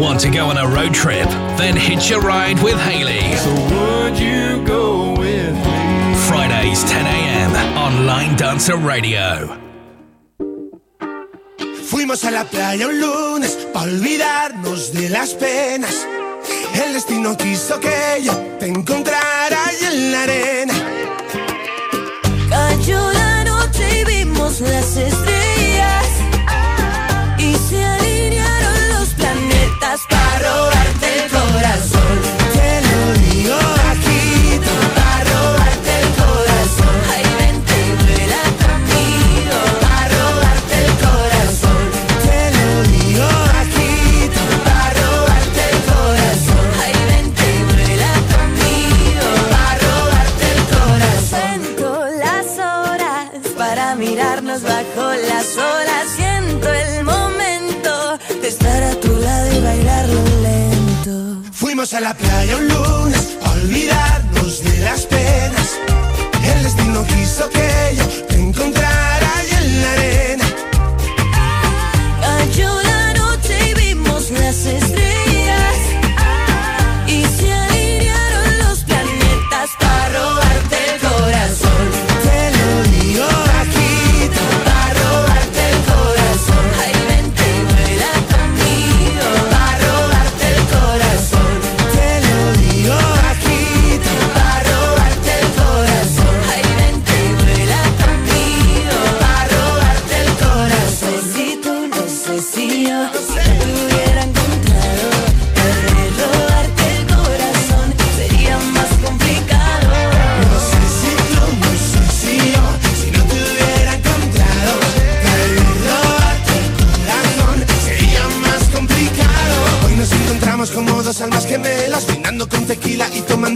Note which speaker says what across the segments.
Speaker 1: Want to go on a road trip? Then hitch a ride with Haley.
Speaker 2: So would you go with me?
Speaker 1: Fridays 10 a.m. on Line Dancer Radio.
Speaker 3: Fuimos a la playa un lunes para olvidarnos de las penas. El destino quiso que yo te encontrara ahí en la arena.
Speaker 4: Cayó la noche y vimos las estrellas. Corazón.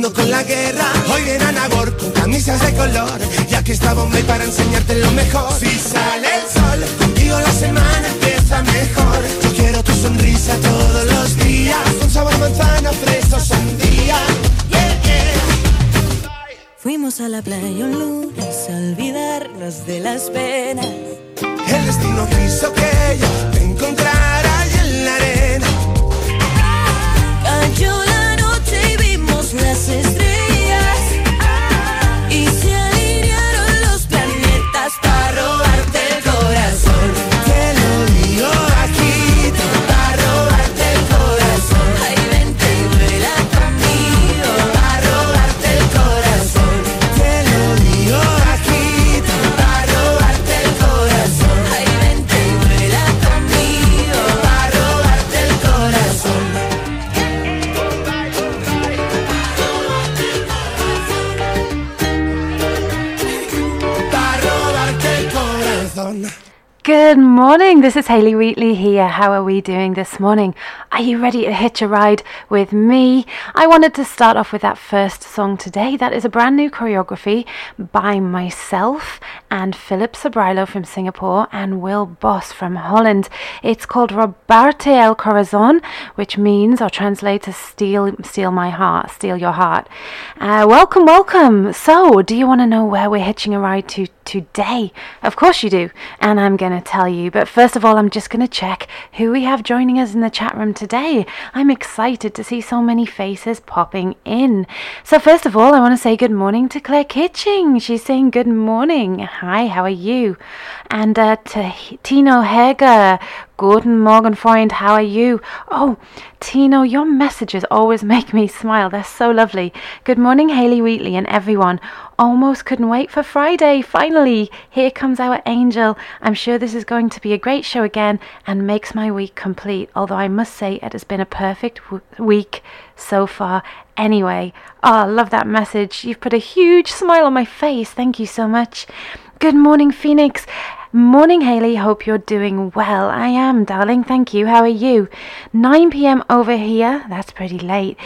Speaker 4: Y
Speaker 3: con la guerra. Hoy viene Anagor con camisas de color, ya que está Bombay para enseñarte lo mejor. Si sale el sol, contigo la semana empieza mejor. Yo quiero tu sonrisa todos los días, con sabor manzana, fresa, sandía. Yeah, yeah.
Speaker 4: Fuimos a la playa un lunes a olvidarnos de las penas.
Speaker 3: El destino quiso que yo te encontrara ahí en la arena.
Speaker 4: Cayó la y las.
Speaker 5: Good morning. This is Haley Wheatley here. How are we doing this morning? Are you ready to hitch a ride with me? I wanted to start off with that first song today. That is a brand new choreography by myself and Philip Sobrilo from Singapore and Wil Bos from Holland. It's called Robarte el Corazon, which means or translates as steal, steal my heart, steal your heart. Uh, welcome, welcome. So, do you want to know where we're hitching a ride to today? Of course you do. And I'm going to tell you. But first of all, I'm just going to check who we have joining us in the chat room today. I'm excited to see so many faces popping in. So, first of all, I want to say good morning to Claire Kitching. She's saying good morning. Hi, how are you? And uh, Tino Heger. Guten Morgen, Freund. How are you? Oh, Tino, your messages always make me smile. They're so lovely. Good morning, Haley Wheatley and everyone. Almost couldn't wait for Friday. Finally, here comes our angel. I'm sure this is going to be a great show again and makes my week complete. Although I must say it has been a perfect w- week so far. Anyway, oh, love that message. You've put a huge smile on my face. Thank you so much. Good morning, Phoenix. Morning, Haley. Hope you're doing well. I am, darling. Thank you. How are you? 9 p.m. over here. That's pretty late.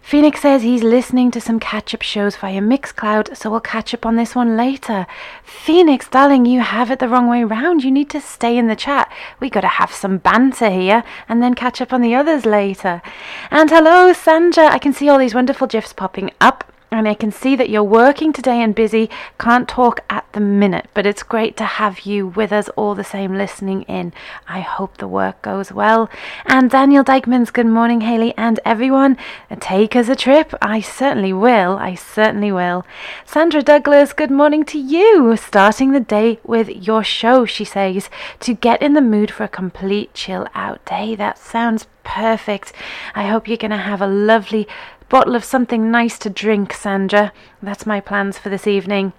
Speaker 5: Phoenix says he's listening to some catch up shows via Mixcloud, so we'll catch up on this one later. Phoenix, darling, you have it the wrong way round. You need to stay in the chat. We gotta have some banter here and then catch up on the others later. And hello, Sandra. I can see all these wonderful gifs popping up. And I can see that you're working today and busy. Can't talk at the minute, but it's great to have you with us all the same listening in. I hope the work goes well. And Daniel Dykman's good morning, Haley, and everyone. Take us a trip. I certainly will. I certainly will. Sandra Douglas, good morning to you. Starting the day with your show, she says, to get in the mood for a complete chill out day. That sounds perfect. I hope you're going to have a lovely bottle of something nice to drink, Sandra. That's my plans for this evening.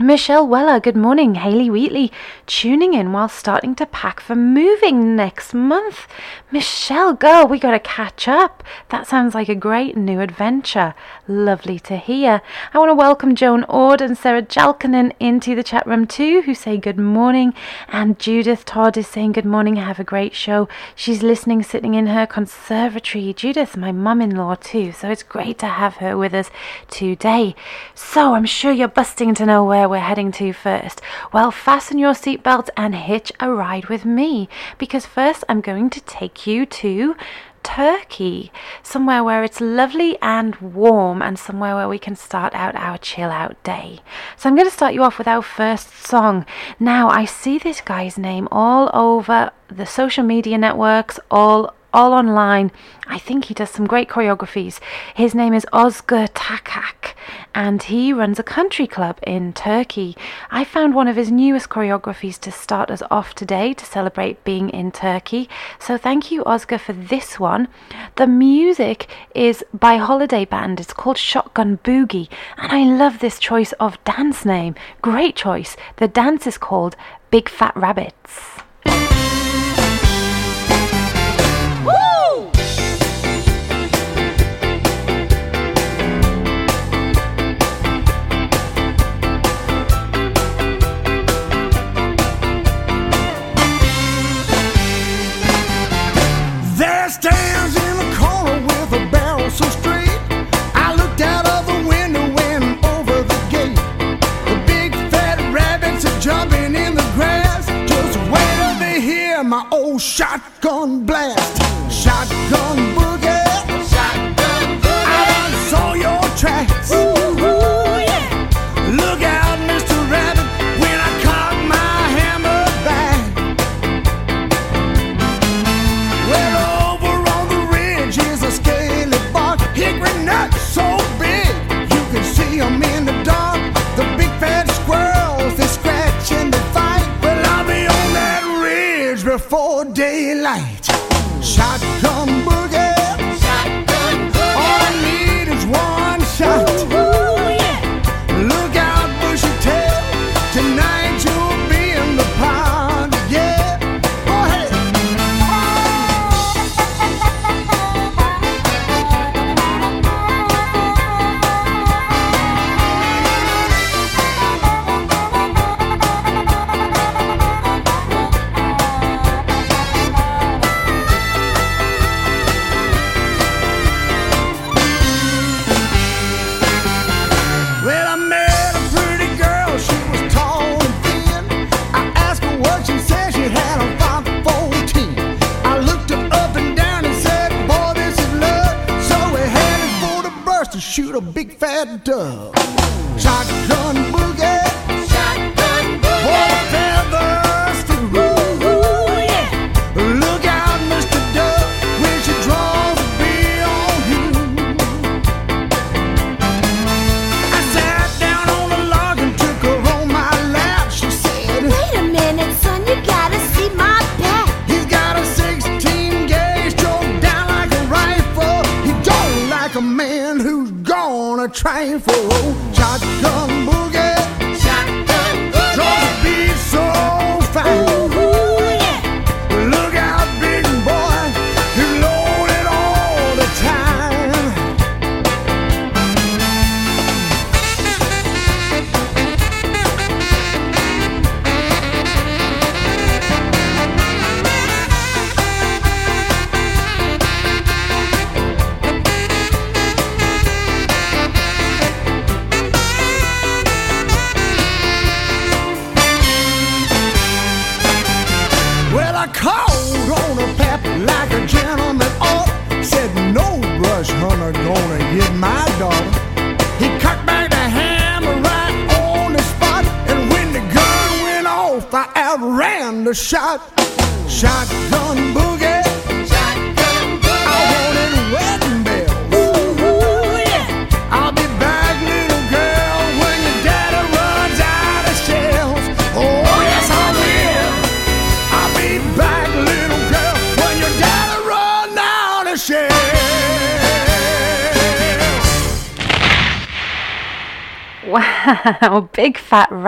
Speaker 5: Michelle Weller, good morning. Haley Wheatley, tuning in while starting to pack for moving next month. Michelle, girl, we got to catch up. That sounds like a great new adventure. Lovely to hear. I want to welcome Joan Ord and Sarah Jalkinen into the chat room too, who say good morning. And Judith Todd is saying good morning. Have a great show. She's listening, sitting in her conservatory. Judith, my mum in law too, so it's great to have her with us today. So I'm sure you're busting to know where we're heading to first? Well, fasten your seatbelt and hitch a ride with me because first I'm going to take you to Turkey, somewhere where it's lovely and warm, and somewhere where we can start out our chill out day. So, I'm going to start you off with our first song. Now, I see this guy's name all over the social media networks, all all online. I think he does some great choreographies. His name is Ozgur Takak and he runs a country club in Turkey. I found one of his newest choreographies to start us off today to celebrate being in Turkey. So thank you, Ozgur, for this one. The music is by Holiday Band. It's called Shotgun Boogie, and I love this choice of dance name. Great choice. The dance is called Big Fat Rabbits.
Speaker 6: Shotgun blast, shotgun boogie, before daylight.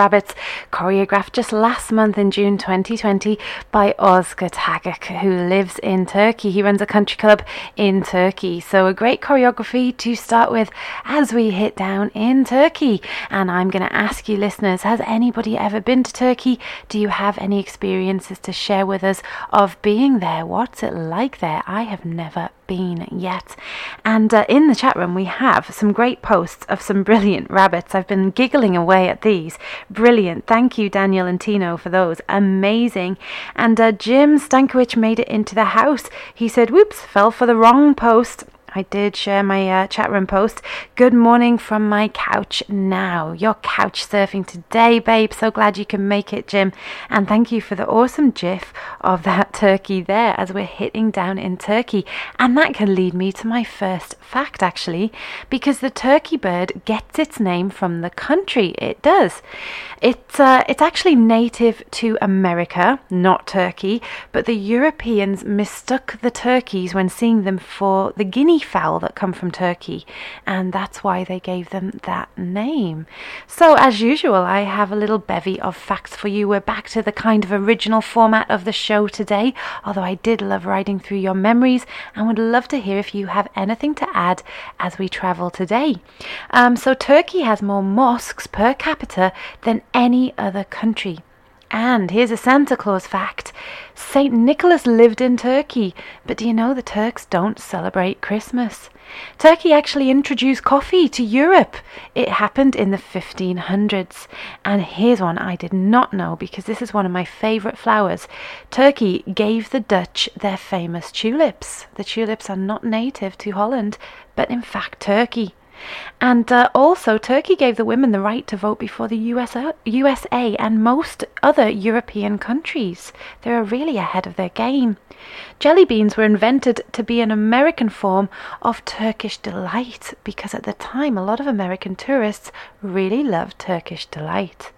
Speaker 5: Rabbits, choreographed just last month in June 2020 by Ozgur Tagak, who lives in Turkey. He runs a country club in Turkey. So, a great choreography to start with as we hit down in Turkey. And I'm going to ask you, listeners, has anybody ever been to Turkey? Do you have any experiences to share with us of being there? What's it like there? I have never been yet. And uh, in the chat room, we have some great posts of some brilliant rabbits. I've been giggling away at these. Brilliant. Thank you, Daniel and Tino, for those. Amazing. And uh, Jim Stankiewicz made it into the house. He said, whoops, fell for the wrong post. I did share my uh, chat room post. Good morning from my couch now. You're couch surfing today, babe. So glad you can make it, Jim. And thank you for the awesome gif of that turkey there as we're hitting down in Turkey. And that can lead me to my first fact, actually, because the turkey bird gets its name from the country it does. It's, uh, it's actually native to America, not Turkey, but the Europeans mistook the turkeys when seeing them for the guinea fowl that come from Turkey, and that's why they gave them that name. So, as usual, I have a little bevy of facts for you. We're back to the kind of original format of the show today, although I did love riding through your memories and would love to hear if you have anything to add as we travel today. Um, so, Turkey has more mosques per capita than any other country. And here's a Santa Claus fact St. Nicholas lived in Turkey, but do you know the Turks don't celebrate Christmas? Turkey actually introduced coffee to Europe. It happened in the 1500s. And here's one I did not know because this is one of my favourite flowers. Turkey gave the Dutch their famous tulips. The tulips are not native to Holland, but in fact Turkey. And uh, also, Turkey gave the women the right to vote before the USA, USA and most other European countries. They are really ahead of their game. Jelly beans were invented to be an American form of Turkish delight because at the time a lot of American tourists really loved Turkish delight.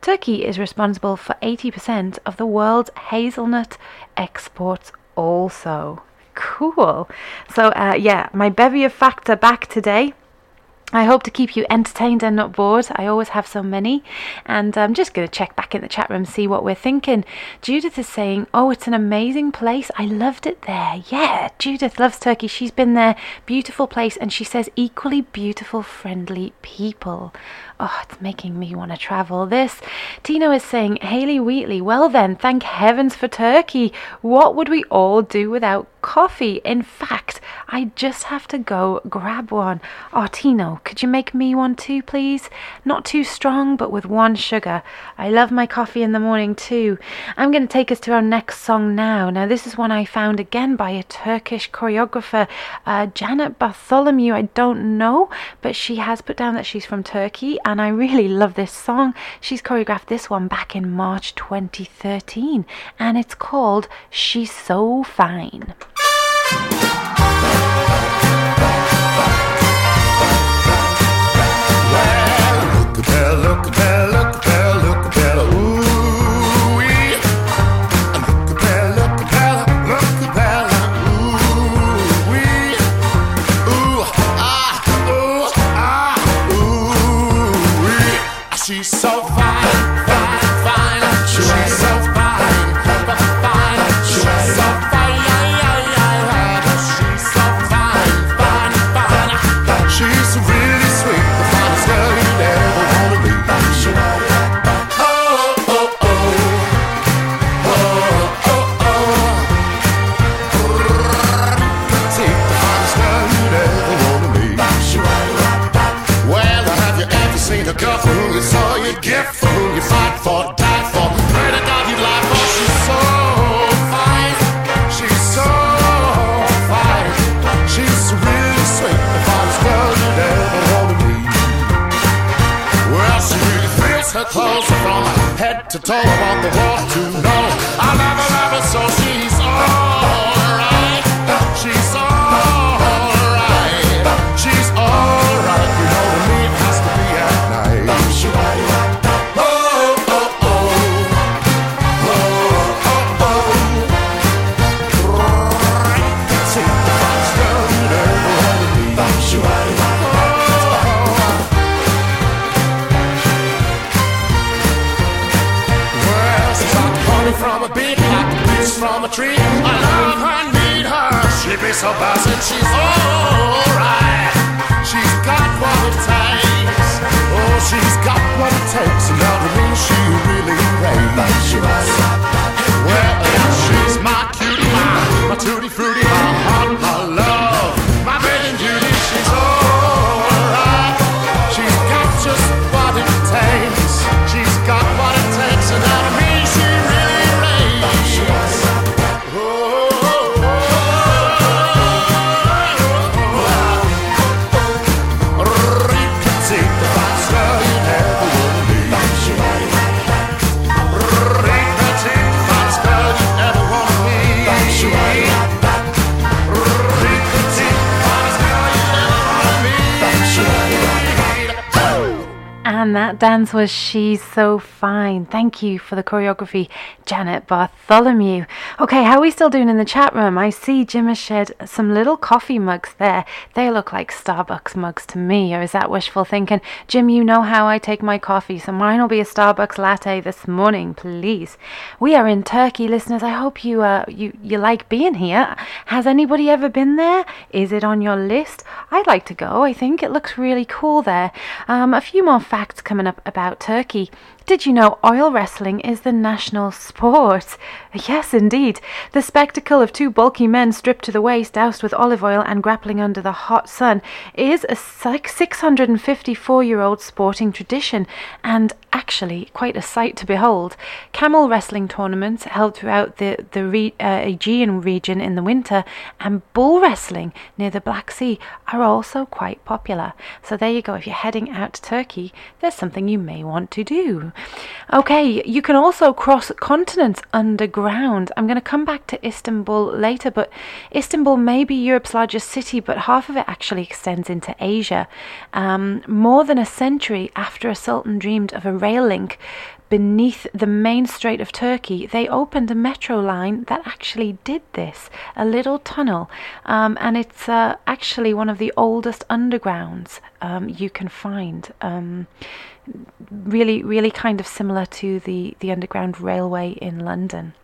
Speaker 5: Turkey is responsible for 80% of the world's hazelnut exports, also. Cool. So, uh, yeah, my bevy of facts are back today. I hope to keep you entertained and not bored. I always have so many. And I'm just going to check back in the chat room, see what we're thinking. Judith is saying, Oh, it's an amazing place. I loved it there. Yeah, Judith loves Turkey. She's been there. Beautiful place. And she says, equally beautiful, friendly people. Oh, it's making me want to travel. This, Tino is saying, Haley Wheatley, well then, thank heavens for Turkey. What would we all do without coffee? In fact, I just have to go grab one. Oh, Tino, could you make me one too, please? Not too strong, but with one sugar. I love my coffee in the morning too. I'm going to take us to our next song now. Now, this is one I found again by a Turkish choreographer, uh, Janet Bartholomew. I don't know, but she has put down that she's from Turkey, I really love this song. She's choreographed this one back in March 2013, and it's called She's So Fine.
Speaker 3: To. I want the world to know.
Speaker 5: Was She's So Fine. Thank you for the choreography, Janet Bartholomew. Okay, how are we still doing in the chat room? I see Jim has shared some little coffee mugs there. They look like Starbucks mugs to me, or is that wishful thinking? Jim, you know how I take my coffee, so mine will be a Starbucks latte this morning, please. We are in Turkey, listeners. I hope you uh, you you like being here. Has anybody ever been there? Is it on your list? I'd like to go. I think it looks really cool there. Um, a few more facts coming up about Turkey. Did you know oil wrestling is the national sport? Yes, indeed. The spectacle of two bulky men stripped to the waist, doused with olive oil, and grappling under the hot sun is a 654 year old sporting tradition and actually quite a sight to behold. Camel wrestling tournaments held throughout the, the re- uh, Aegean region in the winter and bull wrestling near the Black Sea are also quite popular. So there you go. If you're heading out to Turkey, there's something you may want to do. Okay, you can also cross continents underground. I'm going to come back to Istanbul later, but Istanbul may be Europe's largest city, but half of it actually extends into Asia. Um, more than a century after a sultan dreamed of a rail link beneath the main strait of Turkey, they opened a metro line that actually did this, a little tunnel, um, and it's uh, actually one of the oldest undergrounds um, you can find. Um, really, really kind of similar to the, the Underground Railway in London.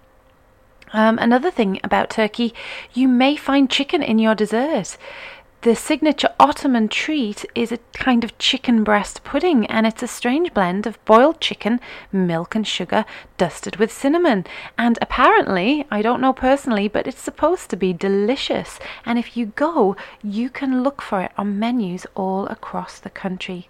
Speaker 5: Um, another thing about Turkey, you may find chicken in your dessert. The signature Ottoman treat is a kind of chicken breast pudding, and it's a strange blend of boiled chicken, milk, and sugar dusted with cinnamon. And apparently, I don't know personally, but it's supposed to be delicious. And if you go, you can look for it on menus all across the country.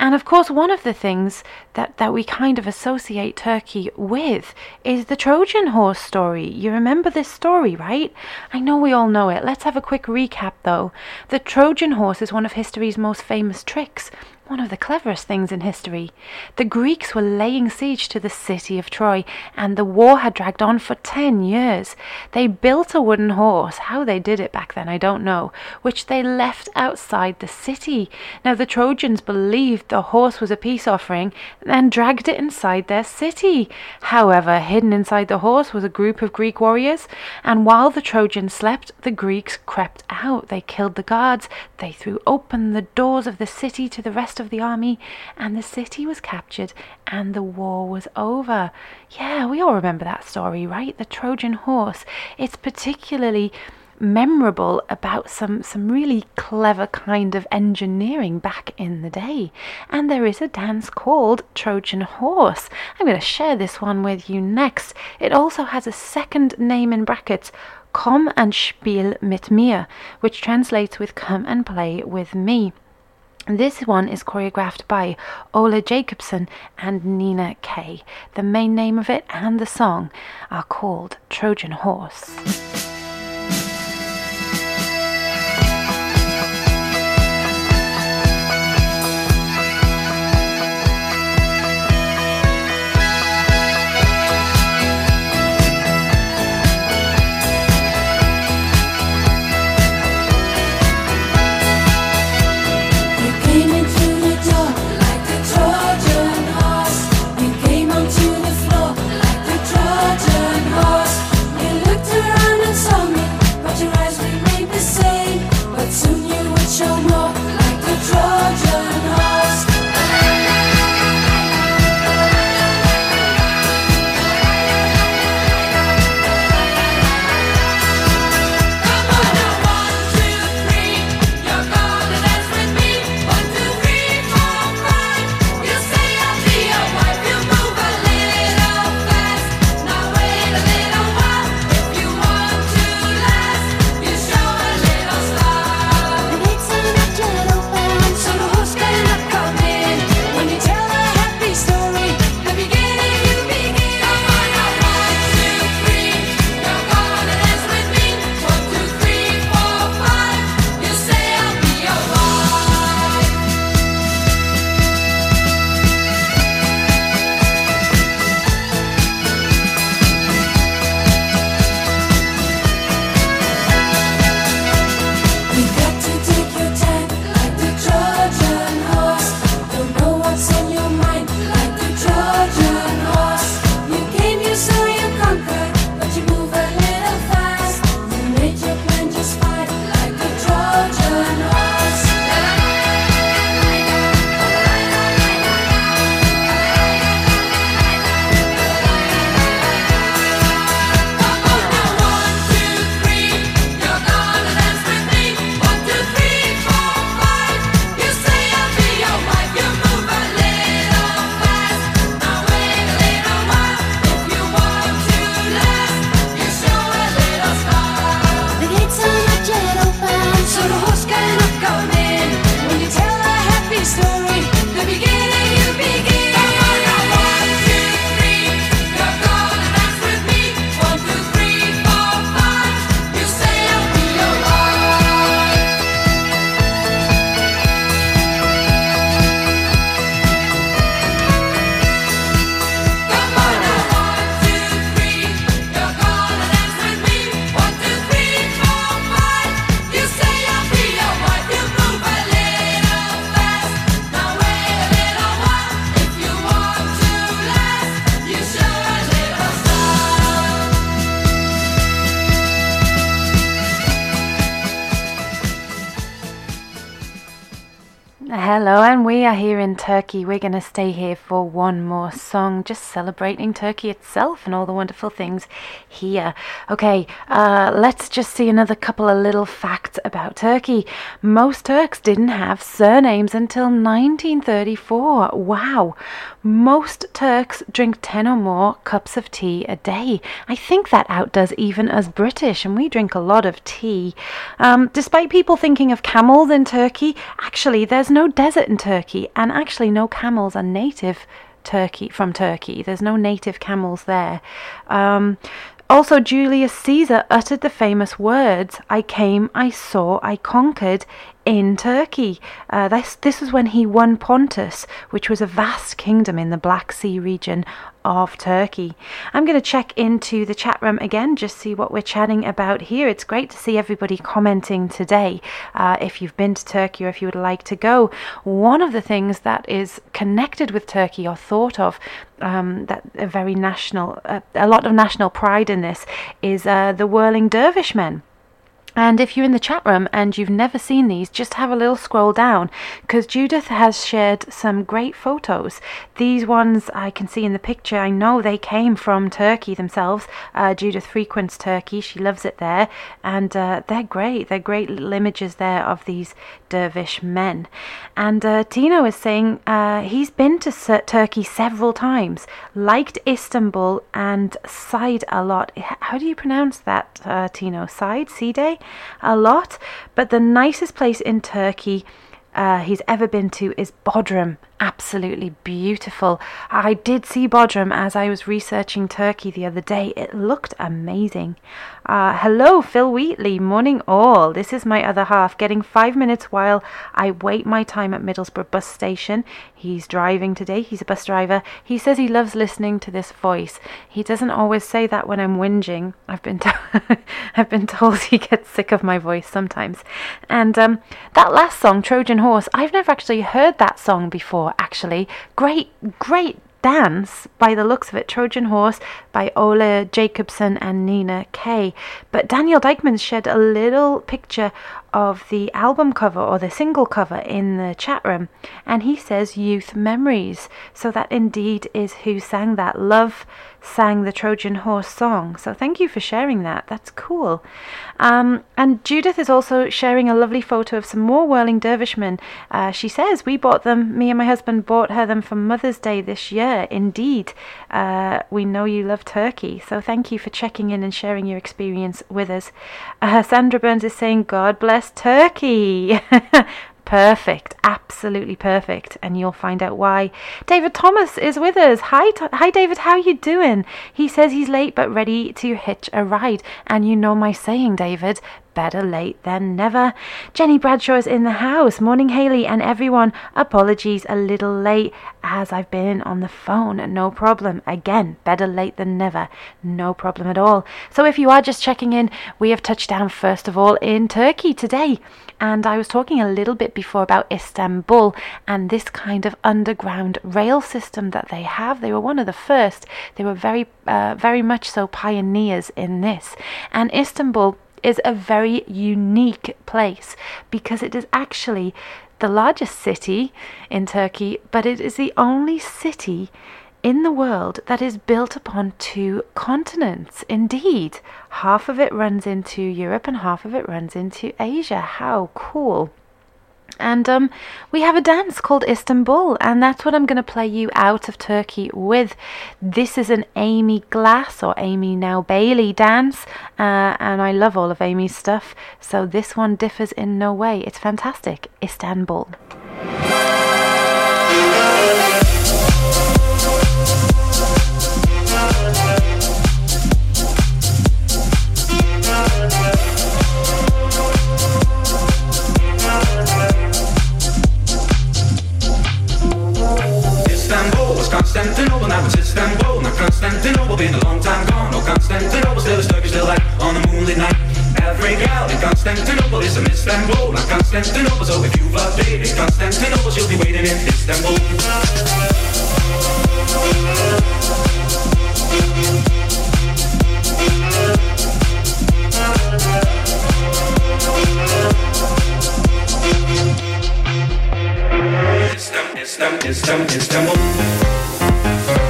Speaker 5: And of course, one of the things that, that we kind of associate Turkey with is the Trojan horse story. You remember this story, right? I know we all know it. Let's have a quick recap, though. The Trojan horse is one of history's most famous tricks. One of the cleverest things in history. The Greeks were laying siege to the city of Troy, and the war had dragged on for ten years. They built a wooden horse, how they did it back then I don't know, which they left outside the city. Now the Trojans believed the horse was a peace offering and dragged it inside their city. However, hidden inside the horse was a group of Greek warriors, and while the Trojans slept, the Greeks crept out. They killed the guards, they threw open the doors of the city to the rest of the army, and the city was captured and the war was over. Yeah, we all remember that story, right? The Trojan horse. It's particularly memorable about some some really clever kind of engineering back in the day and there is a dance called Trojan horse I'm going to share this one with you next it also has a second name in brackets Komm and spiel mit mir which translates with come and play with me this one is choreographed by Ola Jacobson and Nina Kay. The main name of it and the song are called Trojan Horse. Hello, and we are here in Turkey. We're going to stay here for one more song, just celebrating Turkey itself and all the wonderful things here. Okay, uh, let's just see another couple of little facts about Turkey. Most Turks didn't have surnames until 1934. Wow. Most Turks drink 10 or more cups of tea a day. I think that outdoes even us British, and we drink a lot of tea. Um, despite people thinking of camels in Turkey, actually, there's no desert in Turkey, and actually, no camels are native Turkey from Turkey. There's no native camels there. Um, also, Julius Caesar uttered the famous words, I came, I saw, I conquered in Turkey. Uh, this, this was when he won Pontus, which was a vast kingdom in the Black Sea region of Turkey. I'm going to check into the chat room again, just see what we're chatting about here. It's great to see everybody commenting today. Uh, if you've been to Turkey or if you would like to go, one of the things that is connected with Turkey or thought of um, that a very national, uh, a lot of national pride in this is uh, the whirling dervish men. And if you're in the chat room and you've never seen these, just have a little scroll down because Judith has shared some great photos. These ones I can see in the picture, I know they came from Turkey themselves. Uh, Judith frequents Turkey, she loves it there, and uh, they're great. They're great little images there of these dervish men. And uh, Tino is saying uh, he's been to Turkey several times, liked Istanbul and Side a lot. How do you pronounce that, uh, Tino? Side? Side? A lot. But the nicest place in Turkey uh, he's ever been to is Bodrum. Absolutely beautiful. I did see Bodrum as I was researching Turkey the other day. It looked amazing. Uh, hello, Phil Wheatley. Morning, all. This is my other half, getting five minutes while I wait my time at Middlesbrough bus station. He's driving today. He's a bus driver. He says he loves listening to this voice. He doesn't always say that when I'm whinging. I've been to- I've been told he gets sick of my voice sometimes. And um, that last song, Trojan Horse, I've never actually heard that song before. Actually, great, great dance by the looks of it trojan horse by ola jacobson and nina kay. But daniel dykman shared a little picture of the album cover or the single cover in the chat room and he says youth memories so that indeed is who sang that Luv' sang the Trojan Horse song. So thank you for sharing that. That's cool. Um, and Judith is also sharing a lovely photo of some more whirling dervishmen. Uh, she says, We bought them, me and my husband bought her them for Mother's Day this year. Indeed, uh, we know you love Turkey. So thank you for checking in and sharing your experience with us. Uh, Sandra Burns is saying, God bless Turkey. perfect, absolutely perfect, and you'll find out why. David Thomas is with us. Hi, hi, David. How you doing? He says he's late but ready to hitch a ride, and you know my saying, David better late than never. Jenny Bradshaw is in the house. Morning, Haley, and everyone. Apologies a little late as I've been on the phone. No problem. Again, better late than never. No problem at all. So, if you are just checking in, we have touched down first of all in Turkey today. And I was talking a little bit before about Istanbul and this kind of underground rail system that they have. They were one of the first. They were very, uh, very much so pioneers in this. And Istanbul is a very unique place because it is actually the largest city in Turkey, but it is the only city in the world that is built upon two continents. Indeed, half of it runs into Europe and half of it runs into Asia. How cool! And um, we have a dance called Istanbul, and that's what I'm going to play you out of Turkey with. This is an Amy Glass or Amy Now Bailey dance, uh, and I love all of Amy's stuff, so this one differs in no way. It's fantastic. Istanbul.
Speaker 7: Istanbul. Now Constantinople, been a long time gone. Oh, Constantinople, still a Turkish delight on a moonlit night. Every gal in Constantinople is a Istanbul. not Constantinople, so if you've a baby in Constantinople, she'll be waiting in Istanbul. Istanbul, Istanbul, Istanbul.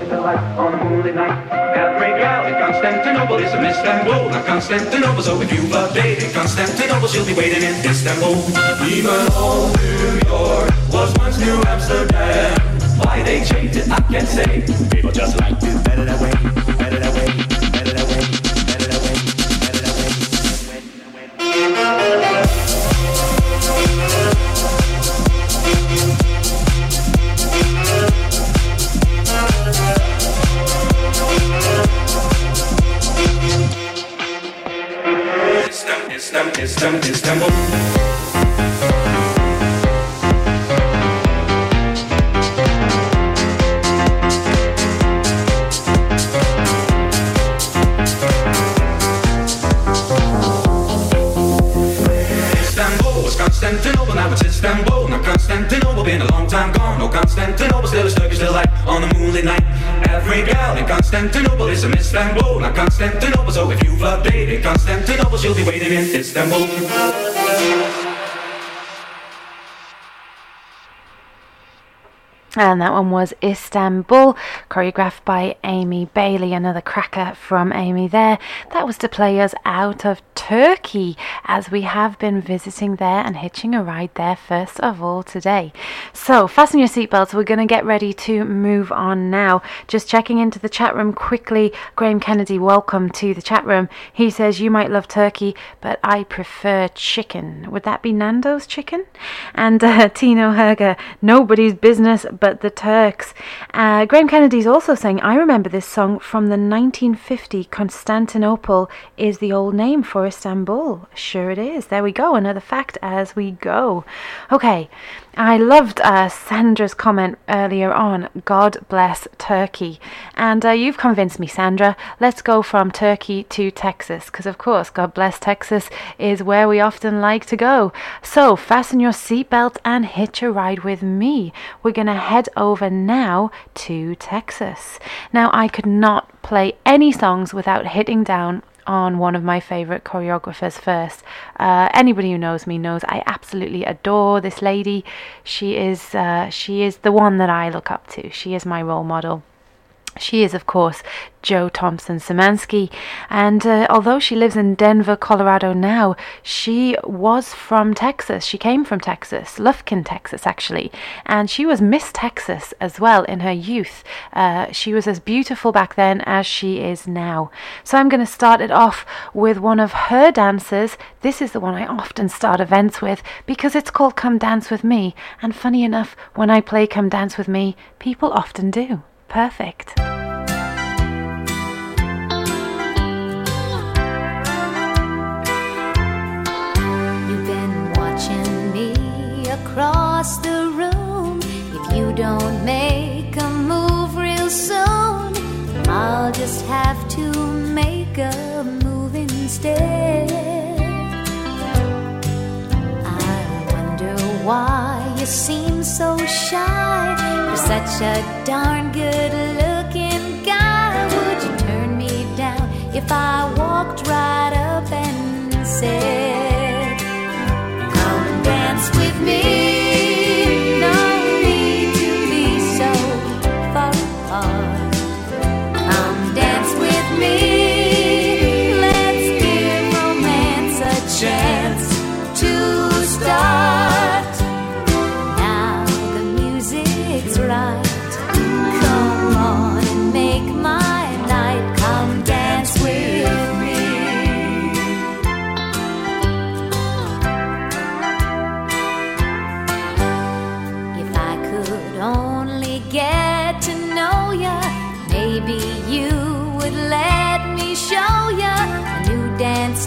Speaker 7: On a moonlit night. Every gal in Constantinople is a Istanbul, not Constantinople. So if you've a date in Constantinople, she'll be waiting in Istanbul. Even old New York was once New Amsterdam. Why they changed it, I can't say. People just like it better that way, better that way, better that way, better Istanbul. Istanbul was Constantinople, now it's Istanbul. Not Constantinople, been a long time gone. No Constantinople, still is Turkish delight on a moonlit night. Every gal in Constantinople is a Miss Istanbul, not Constantinople. So if you've a date in Constantinople, she'll be waiting in Istanbul.
Speaker 5: And that one was Istanbul, choreographed by Amy Bailey, another cracker from Amy there. That was to play us out of Turkey, as we have been visiting there and hitching a ride there first of all today. So, fasten your seatbelts, we're going to get ready to move on now. Just checking into the chat room quickly. Graham Kennedy, welcome to the chat room. He says, You might love turkey, but I prefer chicken. Would that be Nando's chicken? And uh, Tino Herger, nobody's business but the Turks. Uh, Graham Kennedy's also saying, I remember this song from the 1950 Constantinople is the old name for Istanbul. Sure it is. There we go. Another fact as we go. Okay. I loved uh, Sandra's comment earlier on. God bless Turkey. And uh, you've convinced me, Sandra. Let's go from Turkey to Texas, because of course, God bless Texas is where we often like to go. So fasten your seatbelt and hitch a ride with me. We're going to head over now to Texas. Now, I could not play any songs without hitting down on one of my favorite choreographers first. Uh, anybody who knows me knows I absolutely adore this lady. She is uh, she is the one that I look up to. She is my role model. She is, of course, Jo Thompson Szymanski, and uh, although she lives in Denver, Colorado now, she was from Texas. She came from Texas, Lufkin, Texas, actually, and she was Miss Texas as well in her youth. Uh, she was as beautiful back then as she is now. So I'm going to start it off with one of her dances. This is the one I often start events with because it's called Come Dance With Me, and funny enough, when I play Come Dance With Me, people often do. Perfect.
Speaker 8: You've been watching me across the room. If you don't make a move real soon, I'll just have to make a move instead. I wonder why you seem so shy. You're such a darn good looking guy. Would you turn me down if I walked right up and said,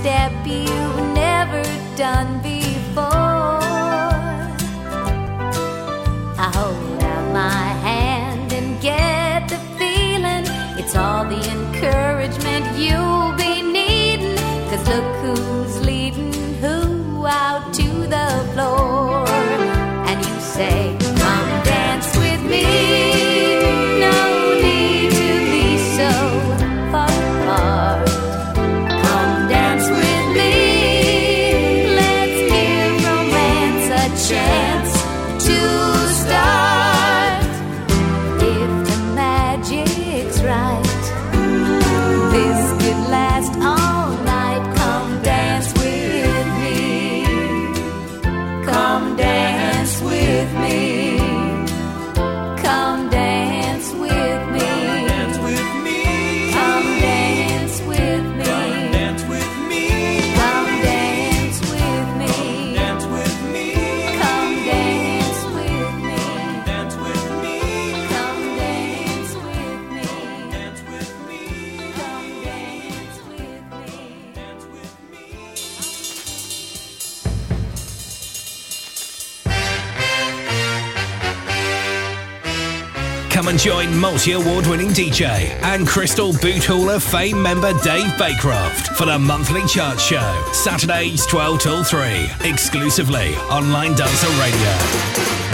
Speaker 8: step you've never done before. I hold out my hand and get the feeling it's all the encouragement you'll be needing. Cause look who's leading who out to the floor. And you say, Come
Speaker 1: and join multi award winning DJ and Crystal Boot Hall of Fame member Dave Baycroft for the monthly chart show. Saturdays 12 till 3, exclusively on Line Dancer Radio.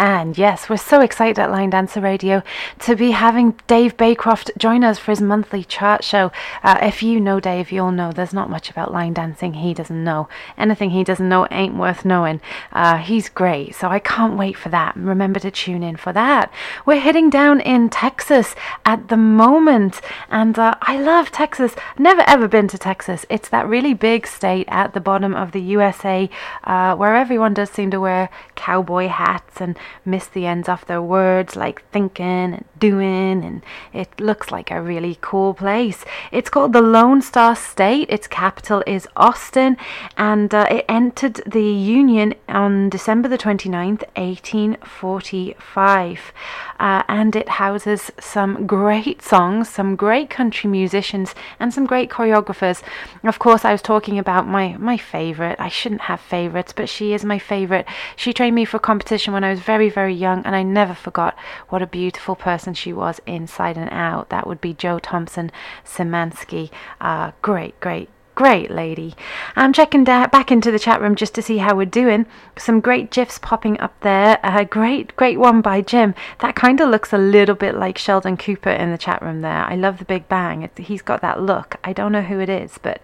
Speaker 5: And yes, we're so excited at Line Dancer Radio to be having Dave Baycroft join us for his monthly chart show. Uh, if you know Dave, you'll know there's not much about line dancing he doesn't know. Anything he doesn't know ain't worth knowing. Uh, he's great, so I can't wait for that. Remember to tune in for that. We're heading down in Texas at the moment, and uh, I love Texas. Never ever been to Texas. It's that really big state at the bottom of the USA uh, where everyone does seem to wear cowboy hats and miss the ends off their words like thinking and doing and it looks like a really cool place. It's called the lone star state. Its capital is austin and uh, it entered the union on december the 29th 1845 uh, and it houses some great songs some great country musicians and some great choreographers. Of course i was talking about my my favorite. I shouldn't have favorites but she is my favorite. She trained me for competition when I was very, very young, and I never forgot what a beautiful person she was inside and out. That would be Jo Thompson Szymanski. Uh, great, great, great lady. I'm checking back into the chat room just to see how we're doing. Some great gifs popping up there. A great, great one by Jim. That kind of looks a little bit like Sheldon Cooper in the chat room there. I love the Big Bang. He's got that look. I don't know who it is, but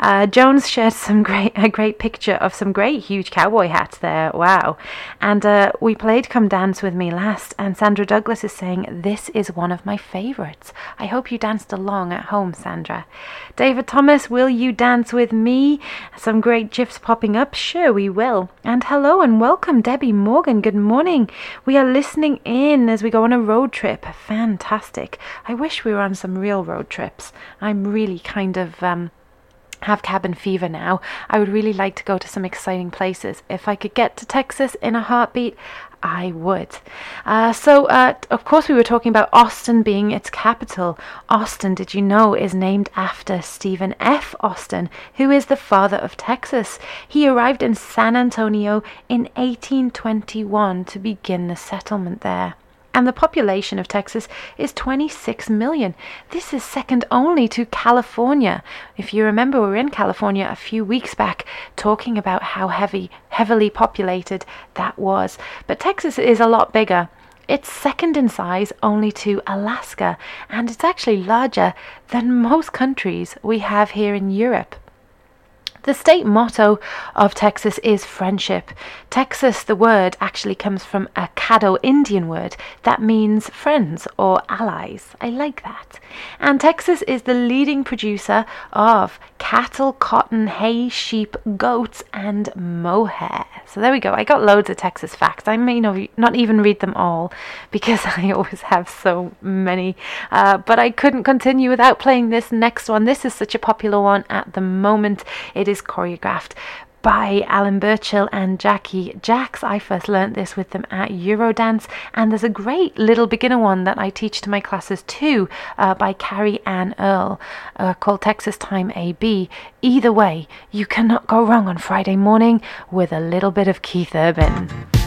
Speaker 5: uh, Jones shared some great, a great picture of some great huge cowboy hats there. Wow. And uh, we played Come Dance With Me last, and Sandra Douglas is saying, This is one of my favorites. I hope you danced along at home, Sandra. David Thomas, will you dance with me? Some great gifs popping up. Sure, we will. And hello and welcome, Debbie Morgan. Good morning. We are listening in as we go on a road trip. Fantastic. I wish we were on some real road trips. I'm really kind of um, have cabin fever now. I would really like to go to some exciting places. If I could get to Texas in a heartbeat, I would. Uh, so, uh, of course, we were talking about Austin being its capital. Austin, did you know, is named after Stephen F. Austin, who is the father of Texas. He arrived in San Antonio in 1821 to begin the settlement there and the population of Texas is 26 million. This is second only to California. If you remember, we were in California a few weeks back talking about how heavy, heavily populated that was. But Texas is a lot bigger. It's second in size only to Alaska, and it's actually larger than most countries we have here in Europe. The state motto of Texas is friendship. Texas, the word, actually comes from a Caddo Indian word that means friends or allies. I like that. And Texas is the leading producer of cattle, cotton, hay, sheep, goats, and mohair. So there we go. I got loads of Texas facts. I may not even read them all because I always have so many. Uh, but I couldn't continue without playing this next one. This is such a popular one at the moment. It is choreographed by Alan Birchall and Jackie Jacks. I first learnt this with them at Eurodance, and there's a great little beginner one that I teach to my classes too uh, by Carrie Ann Earle uh, called Texas Time AB. Either way, you cannot go wrong on Friday morning with a little bit of Keith Urban.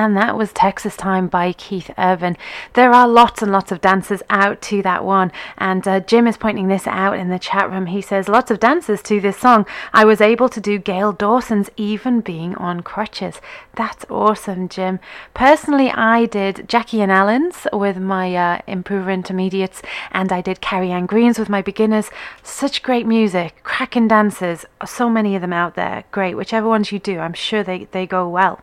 Speaker 5: And that was Texas Time by Keith Urban. There are lots and lots of dances out to that one, and uh, Jim is pointing this out in the chat room. He says, Lots of dancers to this song. I was able to do Gail Dawson's even being on crutches. That's awesome, Jim. Personally, I did Jackie and Allen's with my uh, improver intermediates, and I did Carrie Ann Green's with my beginners. Such great music, cracking dances, so many of them out there. Great, whichever ones you do, I'm sure they, they go well.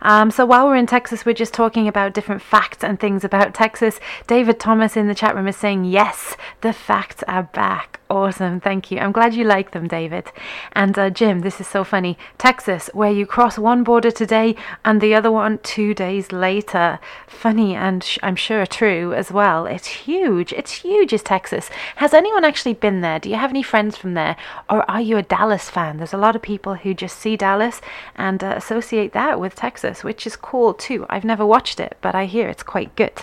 Speaker 5: Um, so while we're in Texas, we're just talking about different facts and things about Texas. David Thomas in the chat room is saying, Yes, the facts are back. Awesome, thank you. I'm glad you like them, David. And uh, Jim, this is so funny. Texas, where you cross one border today and the other one two days later. Funny and sh- I'm sure true as well. It's huge. It's huge, is Texas. Has anyone actually been there? Do you have any friends from there? Or are you a Dallas fan? There's a lot of people who just see Dallas and uh, associate that with Texas, which is cool too. I've never watched it, but I hear it's quite good.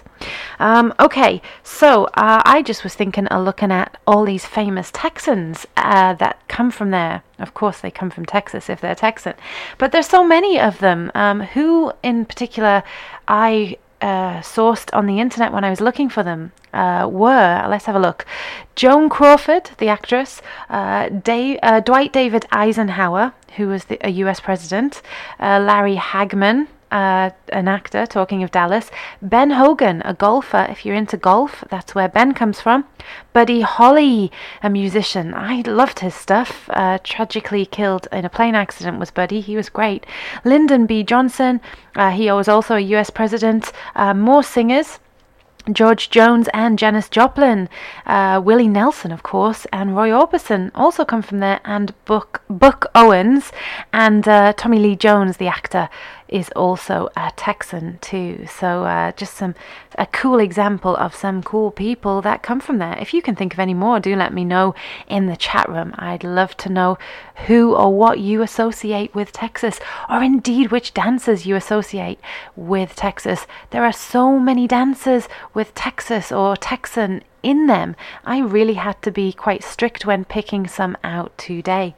Speaker 5: Um, okay, so uh, I just was thinking of looking at all these famous famous Texans uh, that come from there. Of course, they come from Texas if they're Texan, but there's so many of them. Um, who in particular I uh, sourced on the internet when I was looking for them uh, were, let's have a look, Joan Crawford, the actress, uh, Dave, uh, Dwight David Eisenhower, who was the, a US president, uh, Larry Hagman, uh, an actor, talking of Dallas, Ben Hogan, a golfer. If you're into golf, that's where Ben comes from. Buddy Holly, a musician. I loved his stuff. Uh, tragically killed in a plane accident was Buddy. He was great. Lyndon B. Johnson, uh, he was also a US president. Uh, more singers. George Jones and Janis Joplin, uh, Willie Nelson, of course, and Roy Orbison also come from there, and Buck, Owens and uh, Tommy Lee Jones, the actor, is also a Texan too. So uh, just some a cool example of some cool people that come from there. If you can think of any more, do let me know in the chat room. I'd love to know who or what you associate with Texas, or indeed which dancers you associate with Texas. There are so many dancers with Texas or Texan in them. I really had to be quite strict when picking some out today.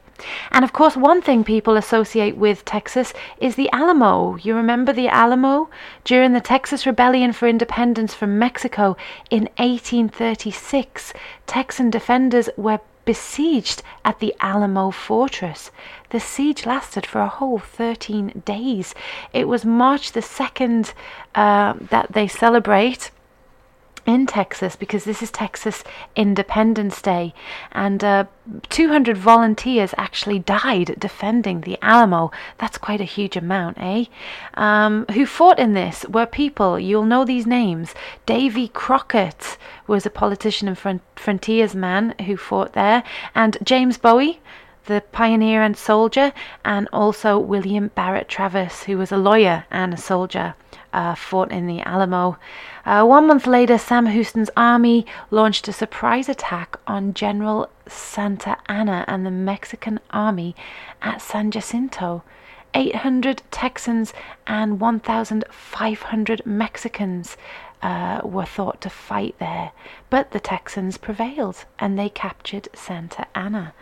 Speaker 5: And of course, one thing people associate with Texas is the Alamo. You remember the Alamo? During the Texas Rebellion for Independence from Mexico in 1836, Texan defenders were besieged at the Alamo Fortress. The siege lasted for a whole 13 days. It was March the 2nd uh, that they celebrate in Texas because this is Texas Independence Day, and uh, 200 volunteers actually died defending the Alamo. That's quite a huge amount, eh? Um, who fought in this were people, you'll know these names. Davy Crockett was a politician and front- frontiersman who fought there, and James Bowie the pioneer and soldier, and also William Barrett Travis, who was a lawyer and a soldier, uh, fought in the Alamo. Uh, one month later, Sam Houston's army launched a surprise attack on General Santa Anna and the Mexican army at San Jacinto. 800 Texans and 1,500 Mexicans uh, were thought to fight there, but the Texans prevailed and they captured Santa Anna.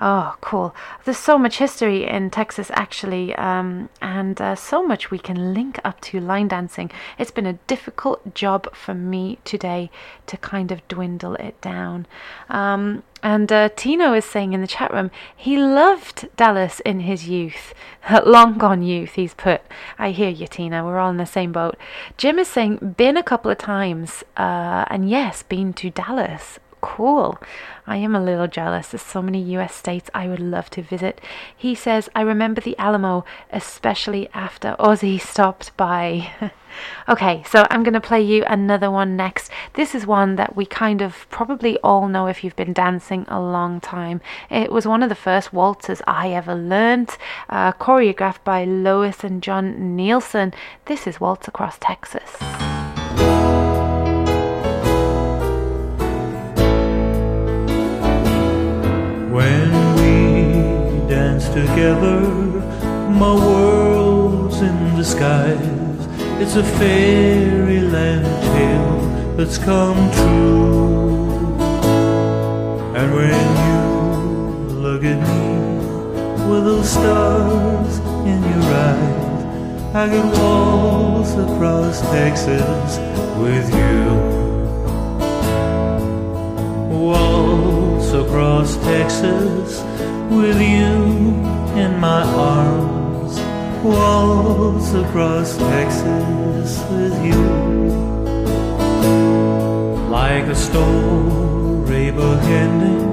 Speaker 5: Oh, cool. There's so much history in Texas, actually, um, and uh, so much we can link up to line dancing. It's been a difficult job for me today to kind of dwindle it down. Um, and uh, Tino is saying in the chat room he loved Dallas in his youth. Long gone youth, he's put. I hear you, Tina. We're all in the same boat. Jim is saying, been a couple of times, uh, and yes, been to Dallas. Cool. I am a little jealous. There's so many US states I would love to visit. He says, I remember the Alamo, especially after Ozzy stopped by. okay, so I'm going to play you another one next. This is one that we kind of probably all know if you've been dancing a long time. It was one of the first waltzes I ever learned, uh, choreographed by Lois and John Nielsen. This is Waltz Across Texas.
Speaker 9: When we dance together, my world's in skies. It's a fairyland tale that's come true. And when you look at me with those stars in your eyes, I can waltz across Texas with you. Waltz across Texas with you in my arms. Waltz across Texas with you. Like a storybook ending,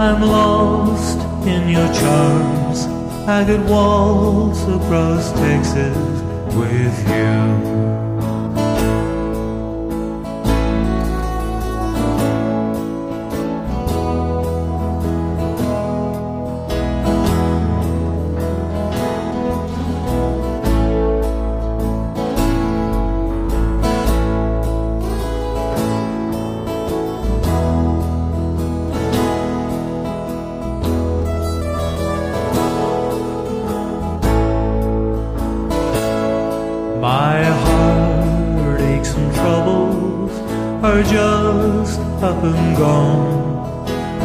Speaker 9: I'm lost in your charms. I could waltz across Texas with you. And gone.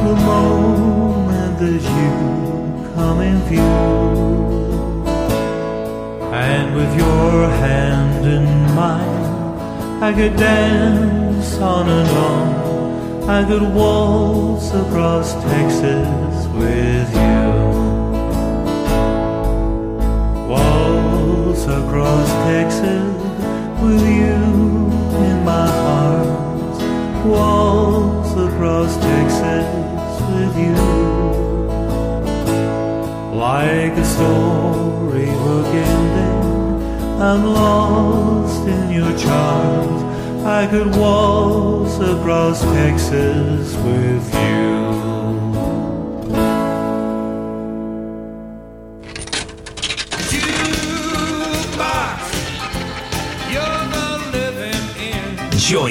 Speaker 2: the moment that you come in view. And with your hand in mine, I could dance on and on. I could waltz across Texas with you. Waltz across Texas with you in my arms. Waltz across Texas with you. Like a storybook ending, I'm lost in your charms. I could waltz across Texas with you.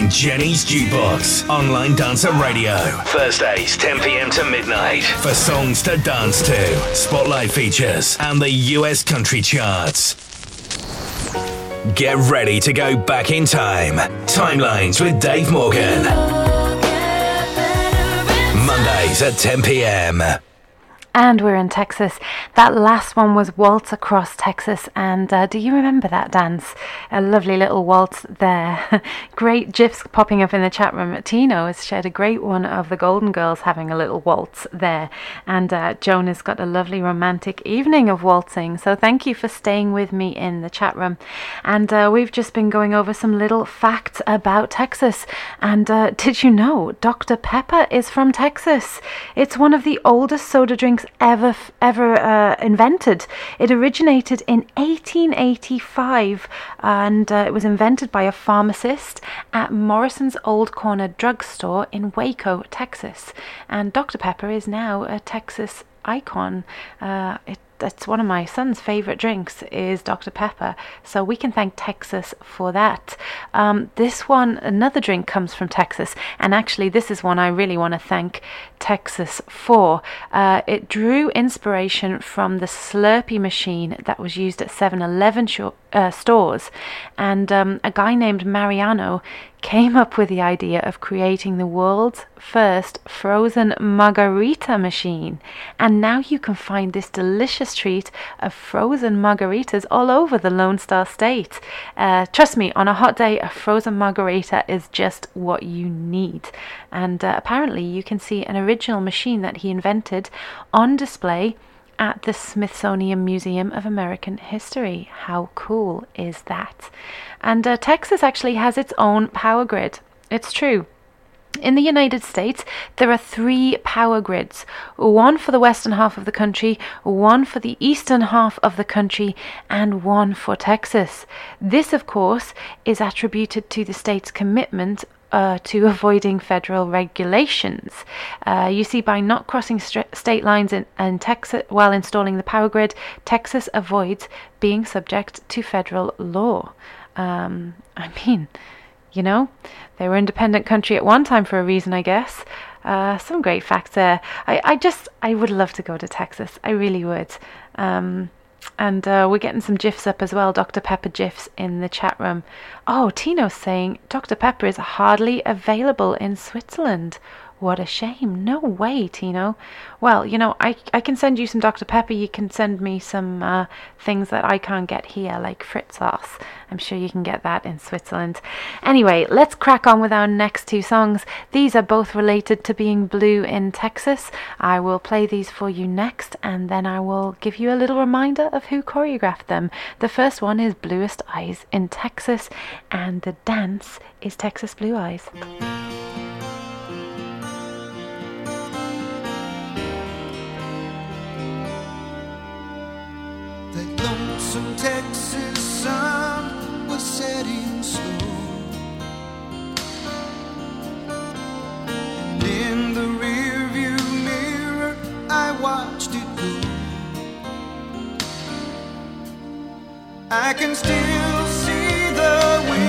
Speaker 1: Jenny's Jukebox, online dancer radio. Thursdays, 10 p.m. to midnight. For songs to dance to, spotlight features, and the US country charts. Get ready to go back in time. Timelines with Dave Morgan. Mondays at 10 p.m.
Speaker 5: And we're in Texas. That last one was Waltz Across Texas. And uh, do you remember that dance? A lovely little waltz there. great gifs popping up in the chat room. Tino has shared a great one of the Golden Girls having a little waltz there. And uh, Joan has got a lovely romantic evening of waltzing. So thank you for staying with me in the chat room. And uh, we've just been going over some little facts about Texas. And uh, did you know Dr. Pepper is from Texas? It's one of the oldest soda drinks ever ever uh, invented. It originated in 1885 and uh, it was invented by a pharmacist at Morrison's Old Corner drugstore in Waco, Texas. And Dr. Pepper is now a Texas icon. Uh, it that's one of my son's favorite drinks is Dr. Pepper. So we can thank Texas for that. Um, this one, another drink comes from Texas, and actually, this is one I really want to thank Texas for. Uh, it drew inspiration from the Slurpee machine that was used at 7 Eleven sh- uh, stores, and um, a guy named Mariano came up with the idea of creating the world's first frozen margarita machine. And now you can find this delicious treat of frozen margaritas all over the Lone Star State. Uh, trust me, on a hot day, a frozen margarita is just what you need. And uh, apparently, you can see an original machine that he invented on display at the Smithsonian Museum of American History. How cool is that? And uh, Texas actually has its own power grid. It's true. In the United States, there are three power grids one for the western half of the country, one for the eastern half of the country, and one for Texas. This, of course, is attributed to the state's commitment uh, to avoiding federal regulations. Uh, you see, by not crossing st- state lines in, in Texas while installing the power grid, Texas avoids being subject to federal law. Um, I mean, you know, they were independent country at one time for a reason, I guess. Uh, some great facts there. I, I just, I would love to go to Texas. I really would. Um, and uh, we're getting some GIFs up as well, Dr. Pepper GIFs in the chat room. Oh, Tino's saying Dr. Pepper is hardly available in Switzerland. What a shame. No way, Tino. Well, you know, I, I can send you some Dr. Pepper. You can send me some uh, things that I can't get here, like Fritz sauce. I'm sure you can get that in Switzerland. Anyway, let's crack on with our next two songs. These are both related to being blue in Texas. I will play these for you next, and then I will give you a little reminder of who choreographed them. The first one is Bluest Eyes in Texas, and the dance is Texas Blue Eyes.
Speaker 3: Lonesome Texas sun was setting slow. And in the rearview mirror, I watched it go. I can still see the wind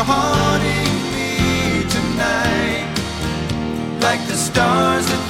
Speaker 3: are haunting me tonight,
Speaker 8: like the stars that.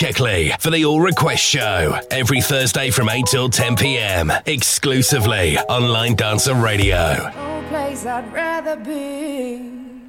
Speaker 1: Checkley for the All Request Show every Thursday from 8 till 10 p.m. exclusively on Line Dancer Radio.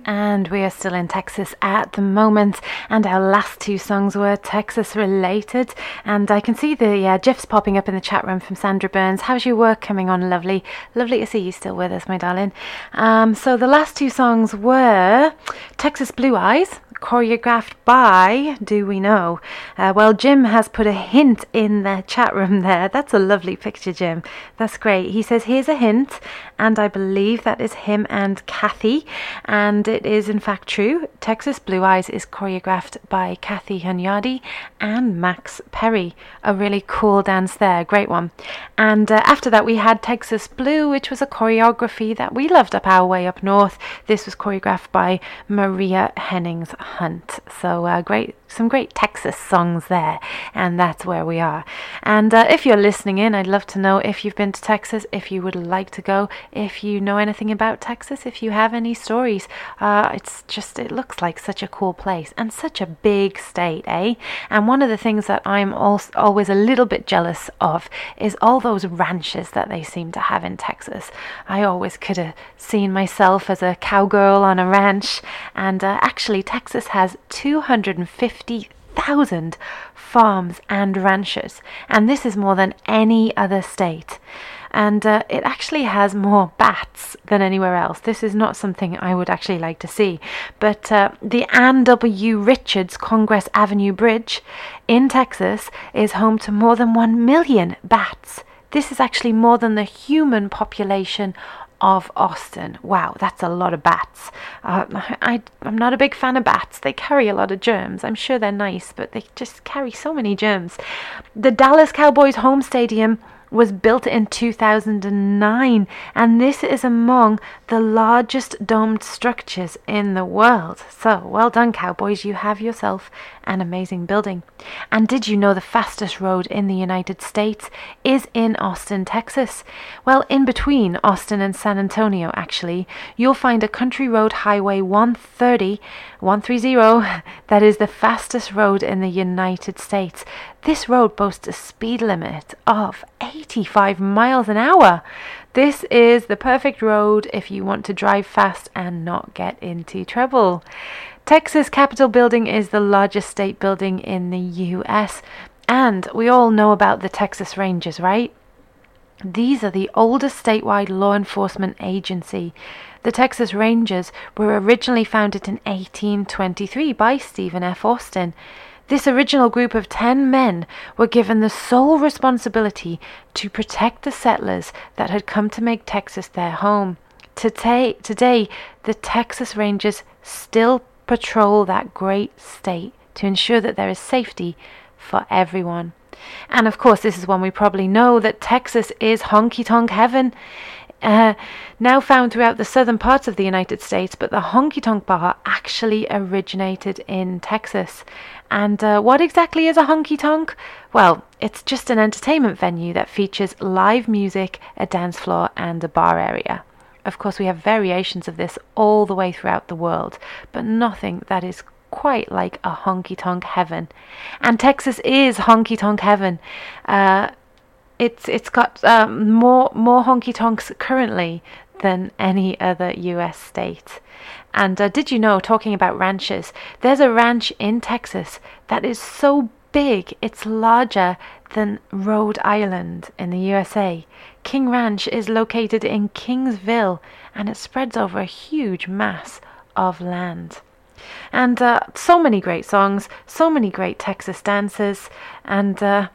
Speaker 5: And we are still in Texas at the moment, and our last two songs were Texas related. And I can see the uh, gifs popping up in the chat room from Sandra Burns. How's your work coming on? Lovely, lovely to see you still with us, my darling. Um, so the last two songs were Texas Blue Eyes, choreographed by Do We Know? Uh, well, Jim has put a hint in the chat room there. That's a lovely picture, Jim. That's great. He says, Here's a hint, and I believe that is him and Kathy. And it is, in fact, true. Texas Blue Eyes is choreographed by Kathy Hunyadi and Max Perry. A really cool dance there. Great one. And uh, after that, we had Texas Blue, which was a choreography that we loved up our way up north. This was choreographed by Maria Hennings Hunt. So uh, great, some great Texas songs there, and that's where we are. And uh, if you're listening in, I'd love to know if you've been to Texas, if you would like to go, if you know anything about Texas, if you have any stories. Uh, it's just it looks like such a cool place and such a big state, eh? And one of the things that I'm always a little bit jealous of is all those ranches that they seem to have in Texas. I always could have seen myself as a cowgirl on a ranch, and uh, actually, Texas has 250,000 farms and ranches, and this is more than any other state. And uh, it actually has more bats than anywhere else. This is not something I would actually like to see. But uh, the Ann W. Richards Congress Avenue Bridge in Texas is home to more than 1 million bats. This is actually more than the human population of Austin. Wow, that's a lot of bats. Uh, I, I'm not a big fan of bats. They carry a lot of germs. I'm sure they're nice, but they just carry so many germs. The Dallas Cowboys home stadium was built in 2009, and this is among the largest domed structures in the world. So, well done, Cowboys. You have yourself an amazing building. And did you know the fastest road in the United States is in Austin, Texas? Well, in between Austin and San Antonio, actually, you'll find a country road highway 130, 130, that is the fastest road in the United States. This road boasts a speed limit of 85 miles an hour. This is the perfect road if you want to drive fast and not get into trouble. Texas Capitol Building is the largest state building in the US, and we all know about the Texas Rangers, right? These are the oldest statewide law enforcement agency. The Texas Rangers were originally founded in 1823 by Stephen F. Austin. This original group of 10 men were given the sole responsibility to protect the settlers that had come to make Texas their home. Today, today, the Texas Rangers still patrol that great state to ensure that there is safety for everyone. And of course, this is one we probably know that Texas is honky tonk heaven. Uh, now found throughout the southern parts of the United States, but the honky tonk bar actually originated in Texas. And uh, what exactly is a honky tonk? Well, it's just an entertainment venue that features live music, a dance floor, and a bar area. Of course, we have variations of this all the way throughout the world, but nothing that is quite like a honky tonk heaven. And Texas is honky tonk heaven. Uh, it's it's got um, more more honky tonks currently than any other U.S. state. And uh, did you know, talking about ranches, there's a ranch in Texas that is so big it's larger than Rhode Island in the USA. King Ranch is located in Kingsville and it spreads over a huge mass of land. And uh, so many great songs, so many great Texas dances, and uh,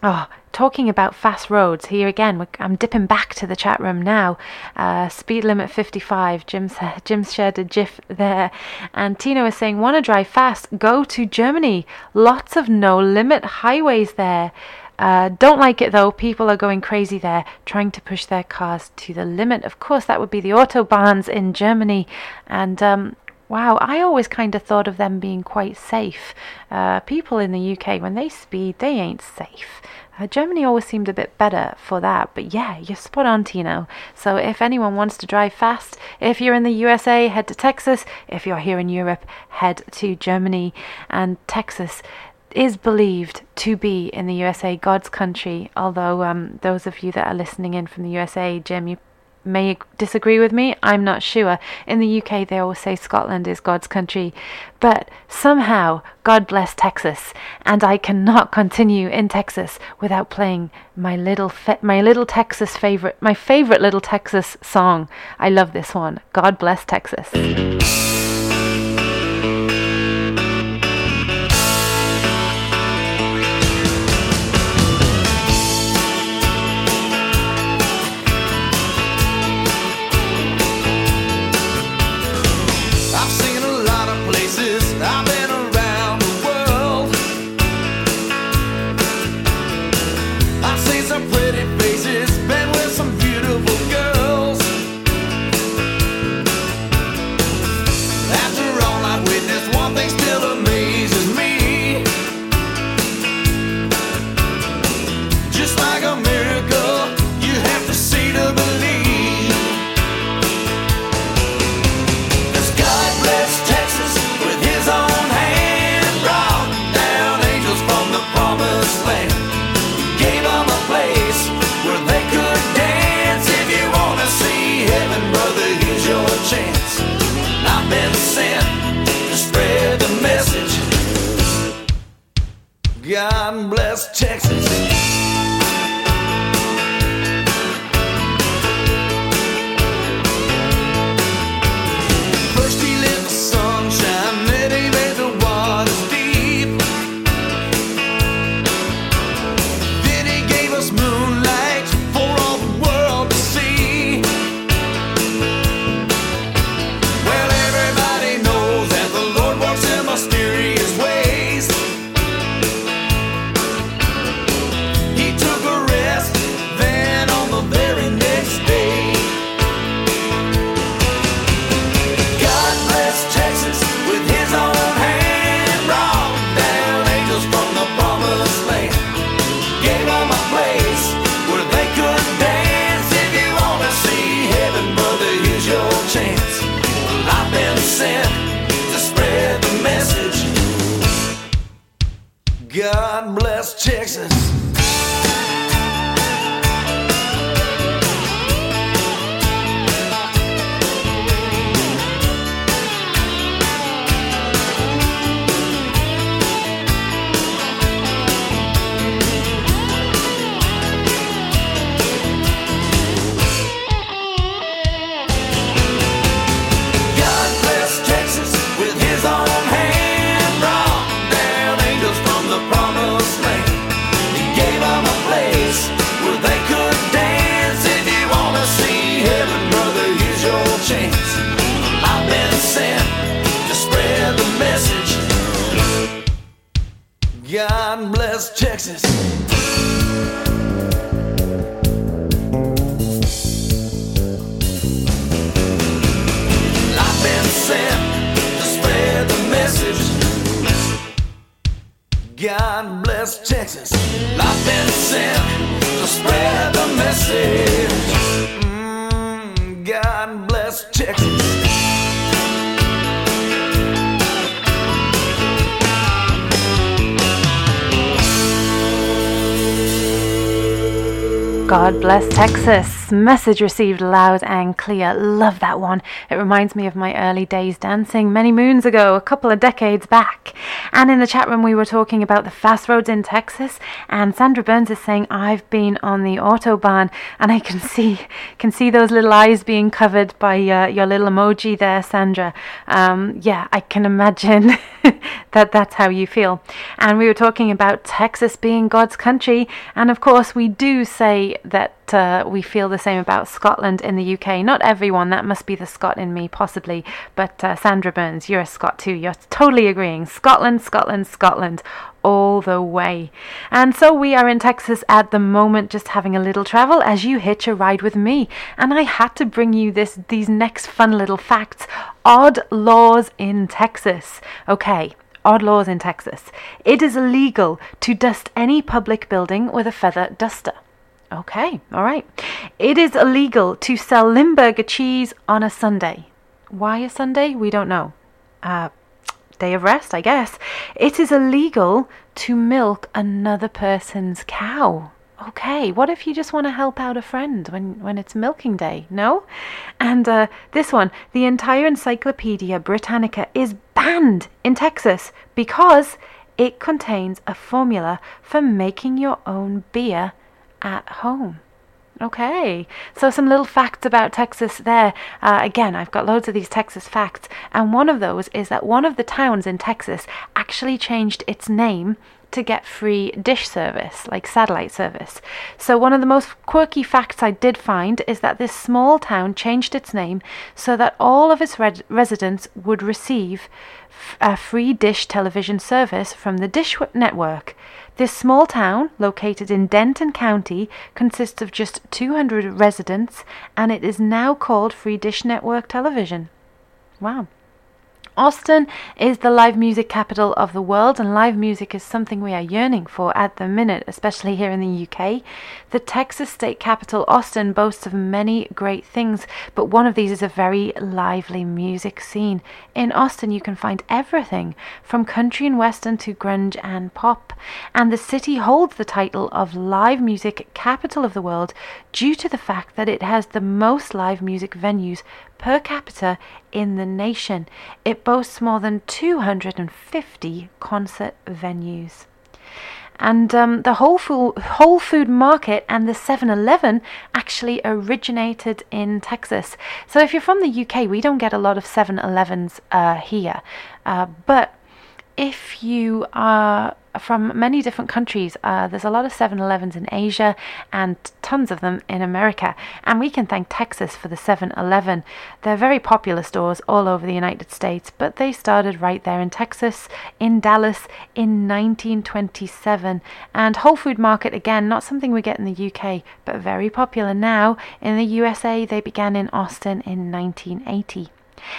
Speaker 5: Oh, talking about fast roads, here again, I'm dipping back to the chat room now. Uh, speed limit 55. Jim's, Jim's shared a gif there. And Tino is saying, Want to drive fast? Go to Germany. Lots of no limit highways there. Uh, don't like it though. People are going crazy there, trying to push their cars to the limit. Of course, that would be the autobahns in Germany. And um, Wow, I always kind of thought of them being quite safe. Uh, people in the UK, when they speed, they ain't safe. Uh, Germany always seemed a bit better for that, but yeah, you're spot on, Tino. So if anyone wants to drive fast, if you're in the USA, head to Texas. If you're here in Europe, head to Germany. And Texas is believed to be in the USA, God's country. Although um, those of you that are listening in from the USA, Jim, you may disagree with me, I'm not sure. In the UK, they always say Scotland is God's country. But somehow, God bless Texas, and I cannot continue in Texas without playing my little my little Texas favorite, my favorite little Texas song. I love this one. God bless Texas.
Speaker 3: God bless Texas. Place Texas. God bless Texas. Message
Speaker 5: received loud and clear. Love that one. It reminds me of my early days dancing many moons ago, a couple of decades back. And in the chat room, we were talking about the fast roads in Texas. And Sandra Burns is saying, "I've been on the autobahn, and I can see can see those little eyes being covered by uh, your little emoji there, Sandra. Um, yeah, I can imagine that that's how you feel." And we were talking about Texas being God's country, and of course, we do say that uh, we feel the same about Scotland in the UK. Not everyone, that must be the Scot in me, possibly. But uh, Sandra Burns, you're a Scot too. You're totally agreeing. Scotland, Scotland, Scotland, all the way. And so we are in Texas at the moment, just having a little travel as you hitch a ride with me. And I had to bring you this these next fun little facts. Odd laws in Texas. Okay. Odd laws in Texas. It is illegal to dust any public building with a feather duster. Okay, all right. It is illegal to sell Limburger cheese on a Sunday. Why a Sunday? We don't know. Uh, day of rest, I guess. It is illegal to milk another person's cow. Okay, what if you just want to help out a friend when, when it's milking day? No? And uh, this one, the entire Encyclopedia Britannica is banned in Texas because it contains a formula for making your own beer at home. Okay, so some little facts about Texas there. Uh, again, I've got loads of these Texas facts, and one of those is that one of the towns in Texas actually changed its name to get free dish service, like satellite service. So, one of the most quirky facts I did find is that this small town changed its name so that all of its red- residents would receive f- a free dish television service from the Dish Network. This small town, located in Denton County, consists of just 200 residents and it is now called Free Dish Network Television. Wow. Austin is the live music capital of the world, and live music is something we are yearning for at the minute, especially here in the UK. The Texas state capital, Austin, boasts of many great things, but one of these is a very lively music scene. In Austin, you can find everything from country and western to grunge and pop, and the city holds the title of live music capital of the world due to the fact that it has the most live music venues per capita in the nation. It boasts more than 250 concert venues. And um, the Whole Food, Whole Food Market and the 7 Eleven actually originated in Texas. So if you're from the UK, we don't get a lot of 7 Elevens uh, here. Uh, but if you are from many different countries, uh, there's a lot of 7 Elevens in Asia and tons of them in America. And we can thank Texas for the 7 Eleven. They're very popular stores all over the United States, but they started right there in Texas, in Dallas, in 1927. And Whole Food Market, again, not something we get in the UK, but very popular now. In the USA, they began in Austin in 1980.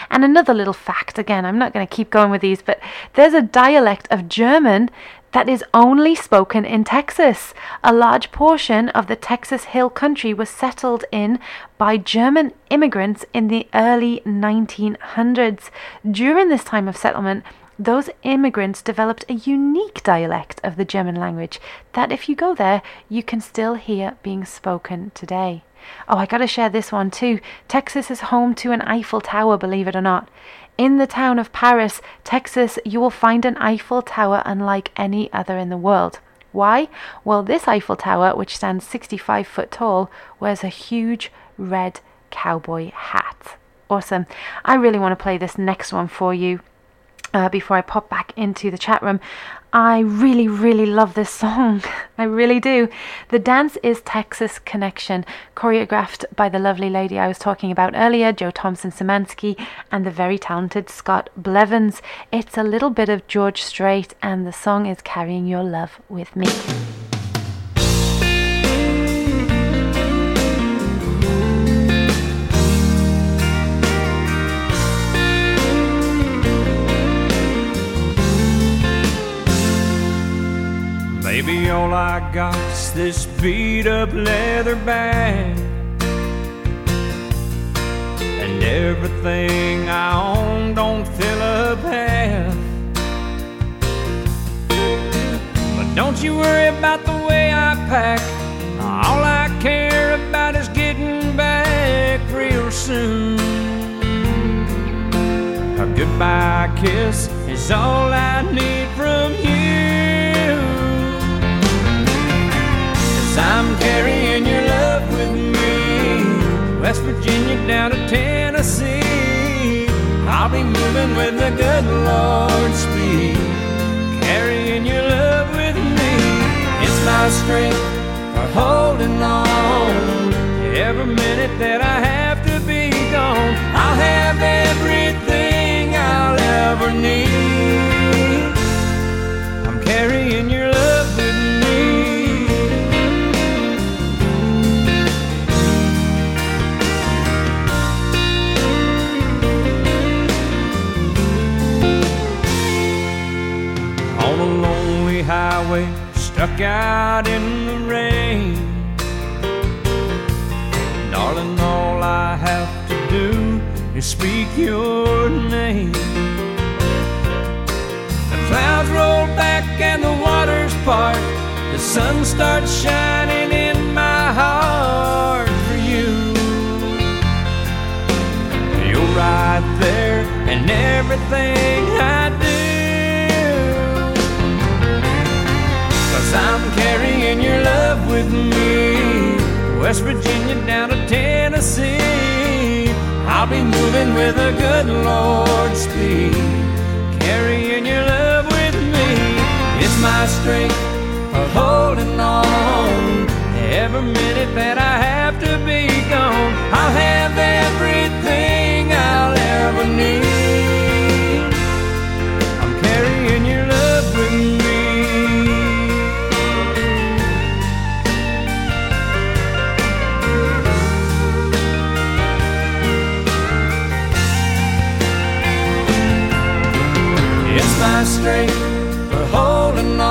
Speaker 5: And another little fact again, I'm not going to keep going with these, but there's a dialect of German that is only spoken in Texas. A large portion of the Texas Hill Country was settled in by German immigrants in the early 1900s. During this time of settlement, those immigrants developed a unique dialect of the German language that, if you go there, you can still hear being spoken today. Oh, I gotta share this one too. Texas is home to an Eiffel Tower, believe it or not. In the town of Paris, Texas, you will find an Eiffel Tower unlike any other in the world. Why? Well, this Eiffel Tower, which stands 65 foot tall, wears a huge red cowboy hat. Awesome. I really want to play this next one for you. Uh, before I pop back into the chat room. I really, really love this song. I really do. The dance is Texas Connection, choreographed by the lovely lady I was talking about earlier, Jo Thompson Szymanski, and the very talented Scott Blevins. It's a little bit of George Strait, and the song is Carrying Your Love with Me.
Speaker 2: Baby, all I got's this beat up leather bag. And everything I own don't fill up half. But don't you worry about the way I pack. All I care about is getting back real soon. A goodbye kiss is all I need from you. I'm carrying your love with me. West Virginia down to Tennessee. I'll be moving with the good Lord's speed. Carrying your love with me. It's my strength for holding on. Every minute that I have to be gone, I'll have everything I'll ever need. Stuck out in the rain. Darling, all I have to do is speak your name. The clouds roll back and the waters part. The sun starts shining in my heart for you. You're right there in everything Cause I'm carrying your love with me. West Virginia down to Tennessee. I'll be moving with a good Lord speed. Carrying your love with me. It's my strength for holding on. Every minute that I have to be gone, I'll have everything my strength for holding on.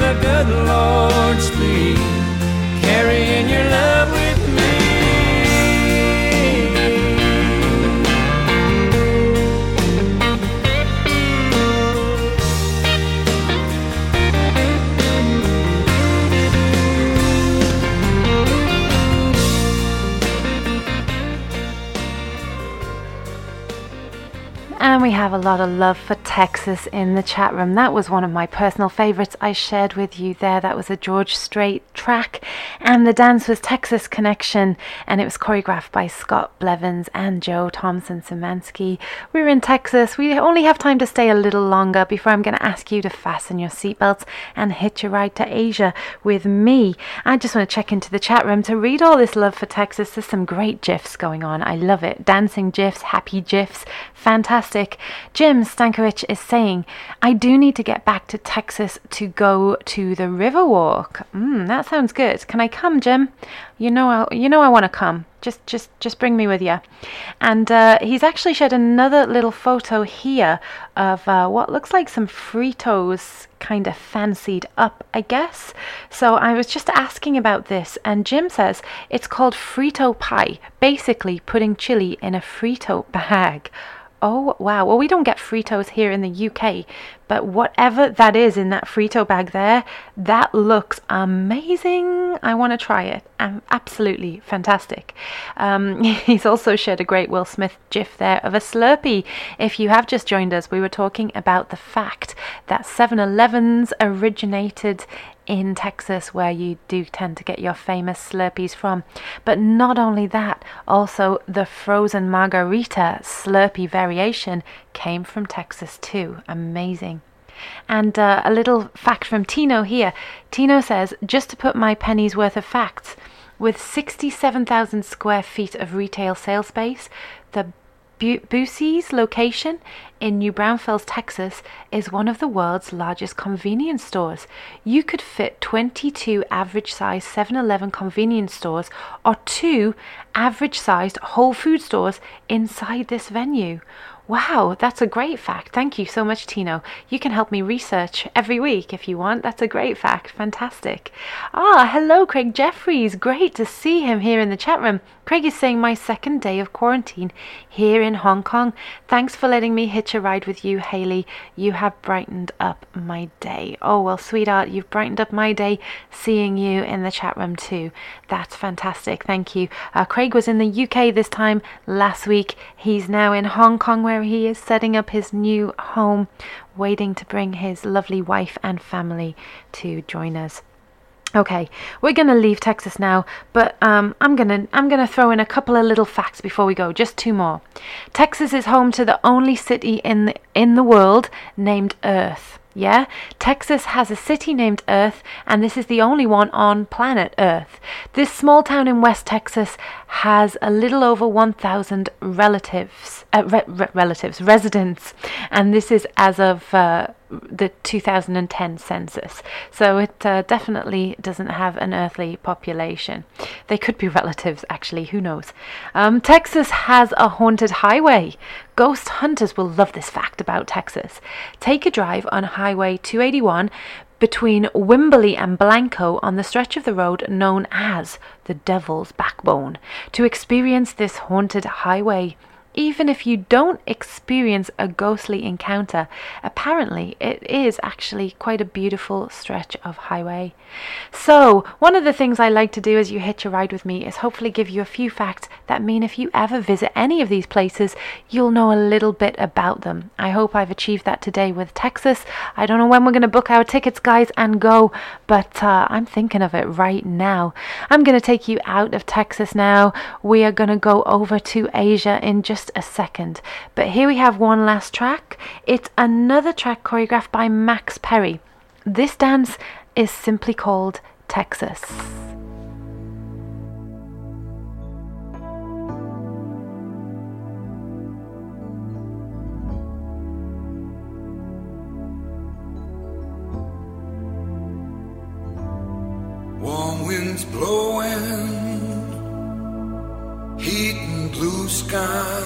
Speaker 2: A good Lord. Carrying your love with me.
Speaker 5: And we have a lot of love for Texas in the chat room. That was one of my personal favourites I shared with you there. That was a George Strait track. And the dance was Texas Connection. And it was choreographed by Scott Blevins and Jo Thompson Szymanski. We're in Texas. We only have time to stay a little longer before I'm going to ask you to fasten your seatbelts and hitch a ride to Asia with me. I just want to check into the chat room to read all this love for Texas. There's some great GIFs going on. I love it. Dancing GIFs, happy GIFs. Fantastic. Jim Stankovic is saying, I do need to get back to Texas to go to the Riverwalk. Mm, sounds good. Can I come, Jim? You know, I, you know, I want to come. Just, just, just bring me with you. And uh, he's actually shared another little photo here of uh, what looks like some Fritos kind of fancied up, I guess. So I was just asking about this, and Jim says it's called Frito pie, basically putting chili in a Frito bag. Oh, wow. Well, we don't get Fritos here in the UK, but whatever that is in that Frito bag there, that looks amazing. I want to try it. Absolutely fantastic. Um, he's also shared a great Will Smith gif there of a Slurpee. If you have just joined us, we were talking about the fact that 7 Elevens originated in Texas, where you do tend to get your famous Slurpees from. But not only that, also the frozen margarita Slurpee variation came from Texas too. Amazing. And uh, a little fact from Tino here. Tino says, just to put my penny's worth of facts, with 67,000 square feet of retail sales space, the Buc-ee's location in New Braunfels, Texas, is one of the world's largest convenience stores. You could fit 22 average sized 7 Eleven convenience stores or two average sized Whole Food stores inside this venue. Wow, that's a great fact. Thank you so much, Tino. You can help me research every week if you want. That's a great fact. Fantastic. Ah, hello, Craig Jeffries. Great to see him here in the chat room. Craig is saying my second day of quarantine here in Hong Kong. Thanks for letting me hitch a ride with you, Haley. You have brightened up my day. Oh, well, sweetheart, you've brightened up my day seeing you in the chat room too. That's fantastic. Thank you. Uh, Craig was in the UK this time last week. He's now in Hong Kong where he is setting up his new home, waiting to bring his lovely wife and family to join us. Okay, we're gonna leave Texas now, but um, I'm gonna I'm gonna throw in a couple of little facts before we go. Just two more. Texas is home to the only city in the, in the world named Earth. Yeah, Texas has a city named Earth, and this is the only one on planet Earth. This small town in West Texas has a little over 1,000 relatives, uh, re- re- relatives, residents, and this is as of uh, the 2010 census. So it uh, definitely doesn't have an earthly population. They could be relatives, actually, who knows? Um, Texas has a haunted highway. Ghost hunters will love this fact about Texas. Take a drive on Highway 281 between Wimberley and Blanco on the stretch of the road known as the Devil's Backbone to experience this haunted highway even if you don't experience a ghostly encounter, apparently it is actually quite a beautiful stretch of highway. So, one of the things I like to do as you hitch a ride with me is hopefully give you a few facts that mean if you ever visit any of these places, you'll know a little bit about them. I hope I've achieved that today with Texas. I don't know when we're going to book our tickets, guys, and go, but uh, I'm thinking of it right now. I'm going to take you out of Texas now. We are going to go over to Asia in just just a second. But here we have one last track. It's another track choreographed by Max Perry. This dance is simply called Texas.
Speaker 10: Warm winds blowing, heat and blue sky,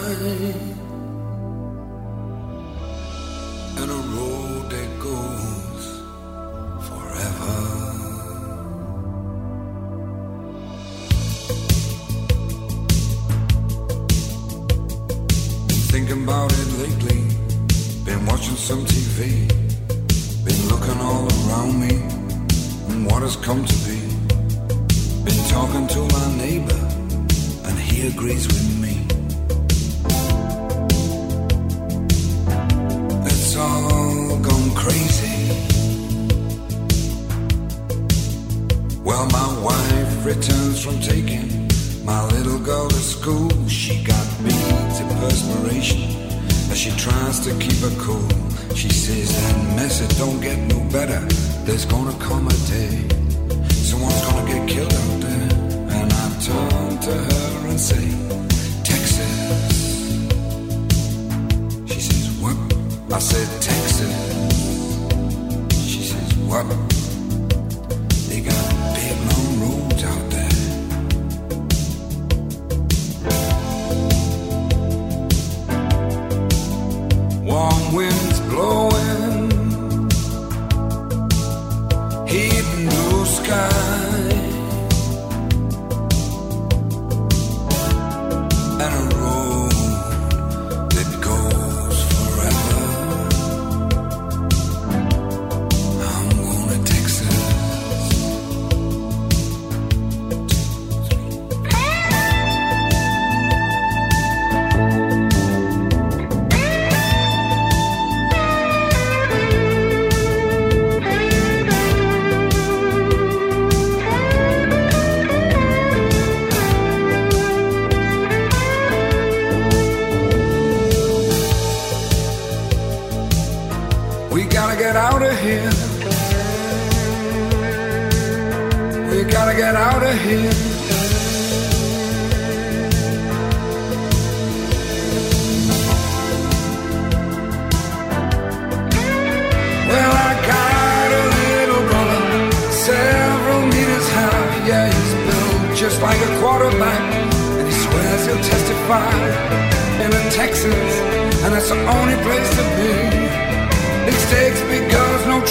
Speaker 10: and a road that goes forever. Thinking about it lately, been watching some TV, been looking all around me and what has come to be. Been talking to my neighbor, and he agrees with me. It's all gone crazy. Well, my wife returns from taking my little girl to school. She got beads of perspiration as she tries to keep her cool. She says that mess it don't get no better. There's gonna come a day someone's gonna get killed out there. And I turn to her Texas. She says, What? I said, Texas. She says, what? They got big long roads out there. Warm winds blowing,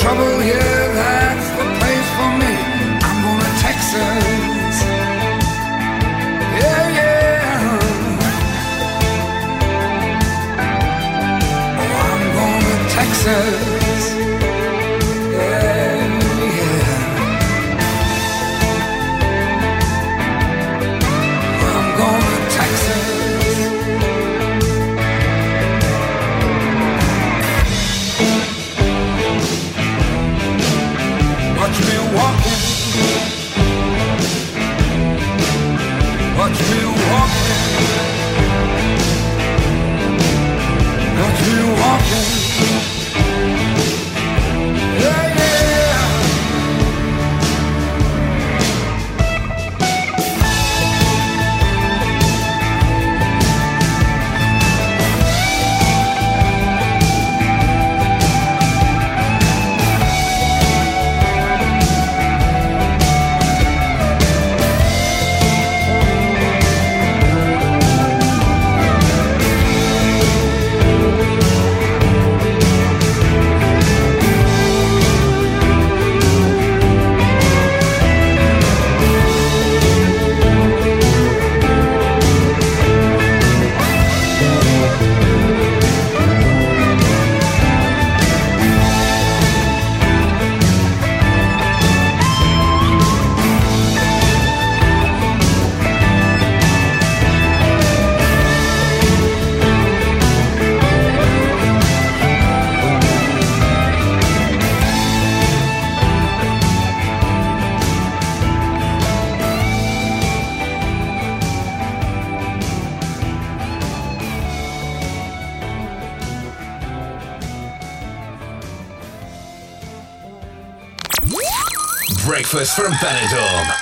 Speaker 10: trouble here. That's the place for me. I'm to Texas. Texas. Watch me walking. Watch me walking.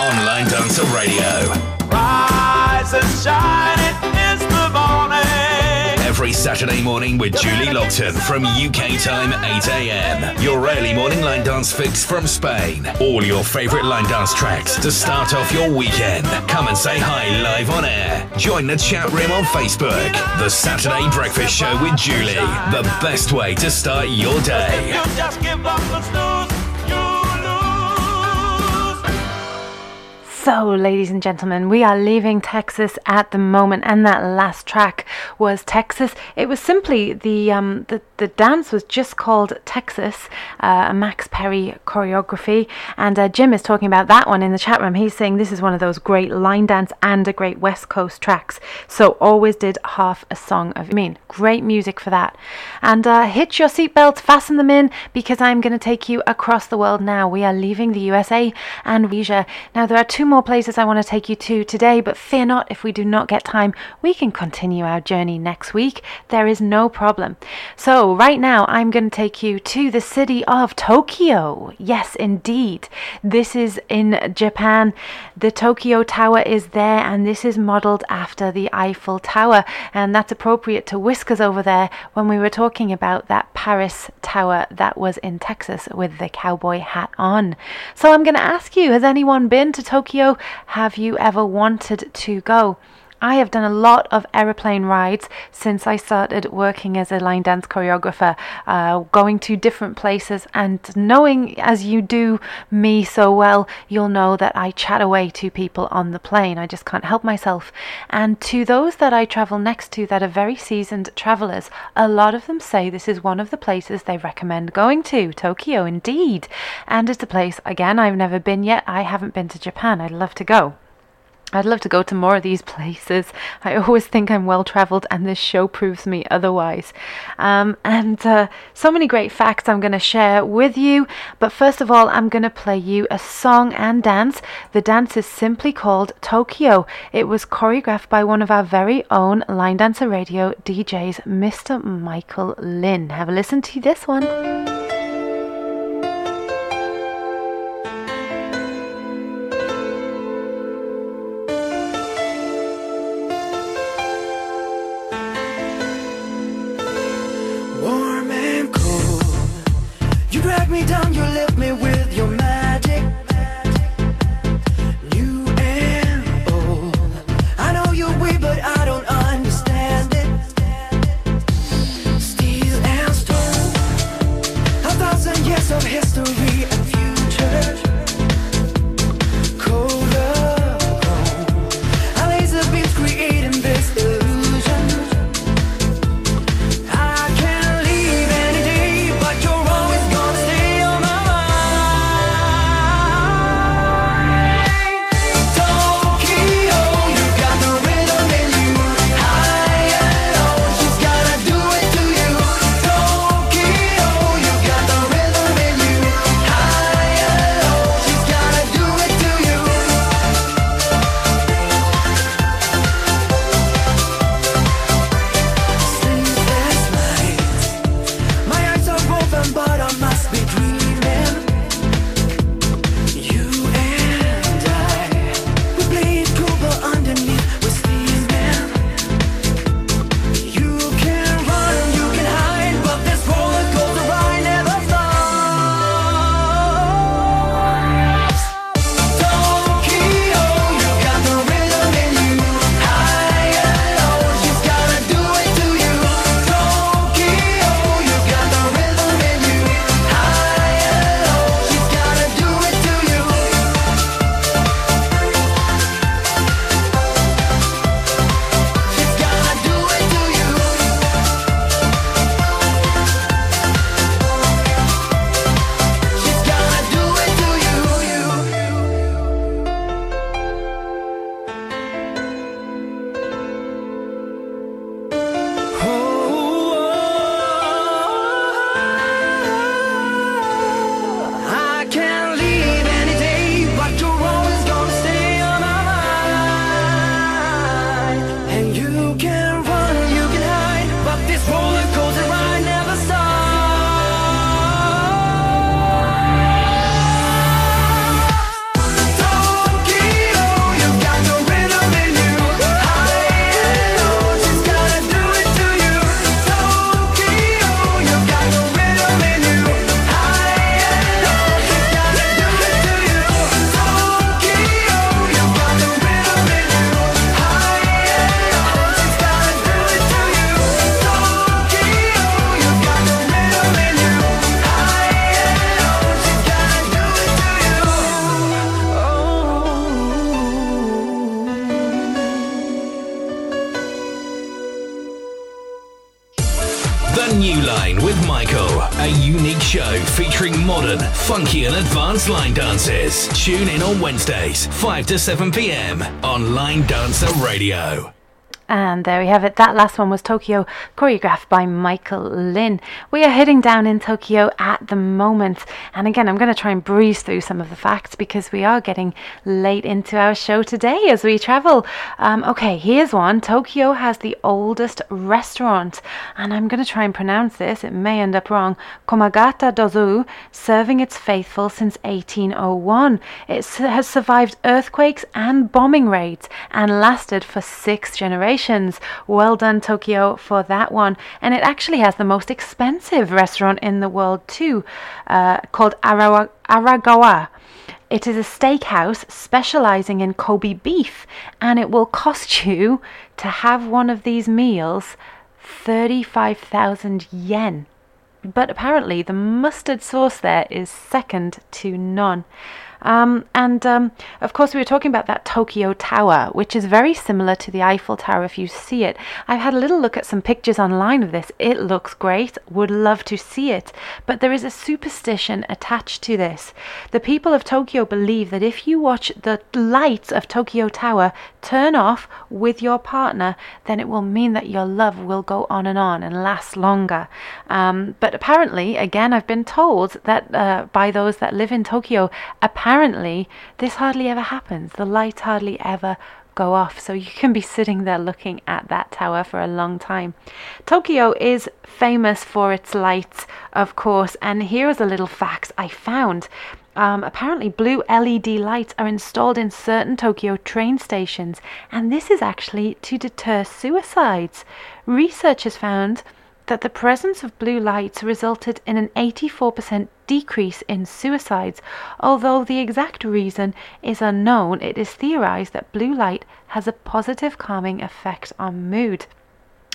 Speaker 1: Benidorm on Line Dancer Radio.
Speaker 3: Rise and shine, it is the morning.
Speaker 1: Every Saturday morning with Julie Lockton from UK time 8 a.m. Your early morning line dance fix from Spain. All your favorite line dance tracks to start off your weekend. Come and say hi live on air. Join the chat room on Facebook. The Saturday Breakfast Show with Julie. The best way to start your day.
Speaker 5: So, ladies and gentlemen, we are leaving Texas at the moment, and that last track was Texas. It was simply the um, the, the dance was just called Texas, uh, a Max Perry choreography, and uh, Jim is talking about that one in the chat room. He's saying this is one of those great line dance and a great West Coast tracks. So always did half a song of. I mean, great music for that. And uh, hitch your seatbelts, fasten them in, because I'm going to take you across the world now. We are leaving the USA and Asia. Now there are two more
Speaker 11: places I want to take you to today, but fear not if we do not get time, we can continue our journey next week. There is no problem. So, right now, I'm going to take you to the city of Tokyo. Yes, indeed. This is in Japan. The Tokyo Tower is there, and this is modeled after the Eiffel Tower, and that's appropriate to Whiskers over there when we were talking about that Paris Tower that was in Texas with the cowboy hat on. So I'm going to ask you has anyone been to Tokyo? Have you ever wanted to go? I have done a lot of aeroplane rides since I started working as a line dance choreographer, uh, going to different places and knowing as you do me so well, you'll know that I chat away to people on the plane. I just can't help myself. And to those that I travel next to that are very seasoned travelers, a lot of them say this is one of the places they recommend going to. Tokyo, indeed. And it's a place, again, I've never been yet. I haven't been to Japan. I'd love to go. I'd love to go to more of these places. I always think I'm well traveled, and this show proves me otherwise. Um, and uh, so many great facts I'm going to share with you. But first of all, I'm going to play you a song and dance. The dance is simply called Tokyo. It was choreographed by one of our very own Line Dancer Radio DJs, Mr. Michael Lynn. Have a listen to this one.
Speaker 1: Advanced line dances. Tune in on Wednesdays, 5 to 7 p.m. on Line Dancer Radio.
Speaker 5: And there we have it. That last one was Tokyo, choreographed by Michael Lin. We are heading down in Tokyo at the moment. And again, I'm going to try and breeze through some of the facts because we are getting late into our show today as we travel. Um, okay, here's one Tokyo has the oldest restaurant. And I'm going to try and pronounce this, it may end up wrong. Komagata Dozeu, serving its faithful since 1801. It has survived earthquakes and bombing raids and lasted for six generations. Well done, Tokyo, for that one. And it actually has the most expensive restaurant in the world, too, uh, called Arawa- Aragawa. It is a steakhouse specializing in Kobe beef, and it will cost you to have one of these meals 35,000 yen. But apparently, the mustard sauce there is second to none. Um, and um, of course, we were talking about that Tokyo Tower, which is very similar to the Eiffel Tower if you see it. I've had a little look at some pictures online of this. It looks great, would love to see it. But there is a superstition attached to this. The people of Tokyo believe that if you watch the lights of Tokyo Tower turn off with your partner, then it will mean that your love will go on and on and last longer. Um, but apparently, again, I've been told that uh, by those that live in Tokyo, apparently this hardly ever happens. The lights hardly ever go off. So you can be sitting there looking at that tower for a long time. Tokyo is famous for its lights, of course, and here is a little fact I found. Um, apparently, blue LED lights are installed in certain Tokyo train stations, and this is actually to deter suicides. Research has found that the presence of blue lights resulted in an 84% decrease in suicides. Although the exact reason is unknown, it is theorized that blue light has a positive calming effect on mood.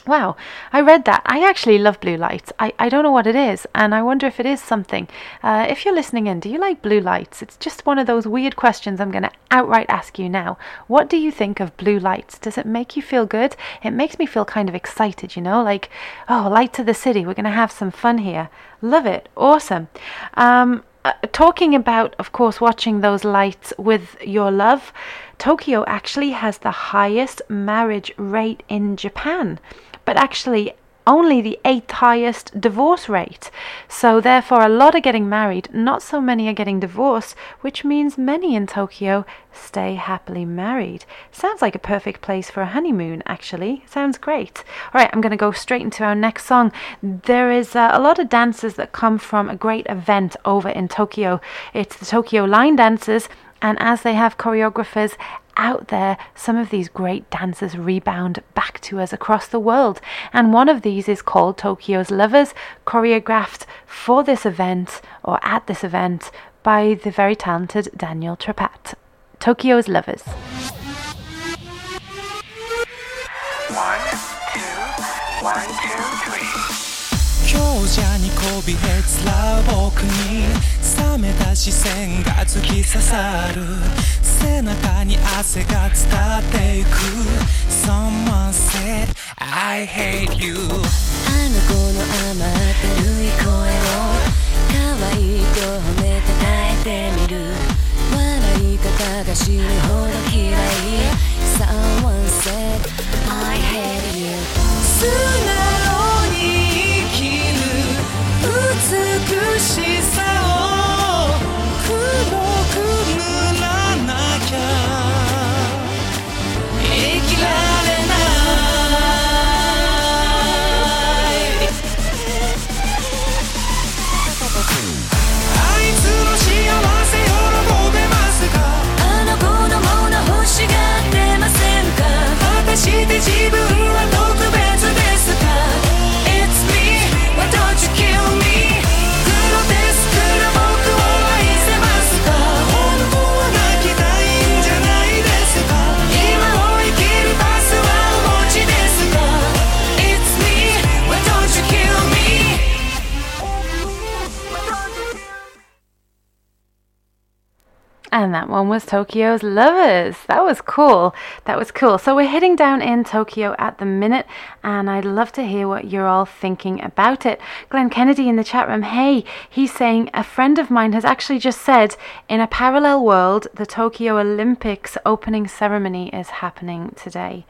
Speaker 5: Wow, I read that. I actually love blue lights. I, I don't know what it is, and I wonder if it is something. Uh, if you're listening in, do you like blue lights? It's just one of those weird questions I'm going to outright ask you now. What do you think of blue lights? Does it make you feel good? It makes me feel kind of excited, you know, like, oh, light to the city, we're going to have some fun here. Love it. Awesome. Um, uh, talking about, of course, watching those lights with your love, Tokyo actually has the highest marriage rate in Japan but actually only the eighth highest divorce rate. So, therefore, a lot are getting married, not so many are getting divorced, which means many in Tokyo stay happily married. Sounds like a perfect place for a honeymoon, actually. Sounds great. All right, I'm going to go straight into our next song. There is uh, a lot of dances that come from a great event over in Tokyo. It's the Tokyo Line Dancers. And as they have choreographers out there, some of these great dancers rebound back to us across the world. And one of these is called Tokyo's Lovers, choreographed for this event or at this event by the very talented Daniel Trepat. Tokyo's Lovers.
Speaker 3: One, two, one, two, three.
Speaker 11: 冷めた視線が突き刺さる。背中に汗が伝っていく。Someone said I hate you.
Speaker 4: あの子の甘ったるい声を可愛いと褒めて耐えてみる。笑い方が死ぬほど嫌い。Someone said I hate you.
Speaker 11: 素直に生きる。美しさ 집은
Speaker 5: And that one was Tokyo's Lovers. That was cool. That was cool. So we're heading down in Tokyo at the minute, and I'd love to hear what you're all thinking about it. Glenn Kennedy in the chat room, hey, he's saying a friend of mine has actually just said in a parallel world, the Tokyo Olympics opening ceremony is happening today.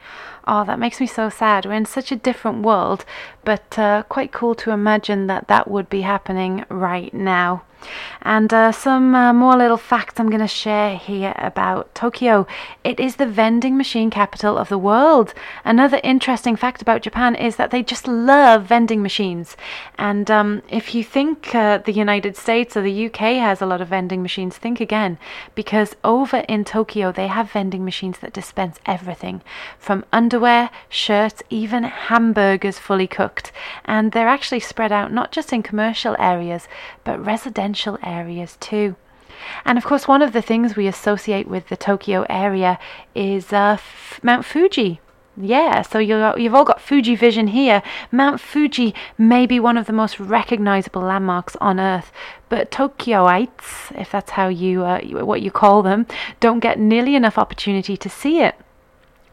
Speaker 5: Oh, that makes me so sad. We're in such a different world, but uh, quite cool to imagine that that would be happening right now. And uh, some uh, more little facts I'm going to share here about Tokyo. It is the vending machine capital of the world. Another interesting fact about Japan is that they just love vending machines. And um, if you think uh, the United States or the UK has a lot of vending machines, think again. Because over in Tokyo, they have vending machines that dispense everything from underwear, shirts, even hamburgers fully cooked. And they're actually spread out not just in commercial areas, but residential areas too. And of course, one of the things we associate with the Tokyo area is uh, F- Mount Fuji. Yeah, so you you've all got Fuji Vision here. Mount Fuji may be one of the most recognizable landmarks on Earth, but Tokyoites, if that's how you, uh, you what you call them, don't get nearly enough opportunity to see it.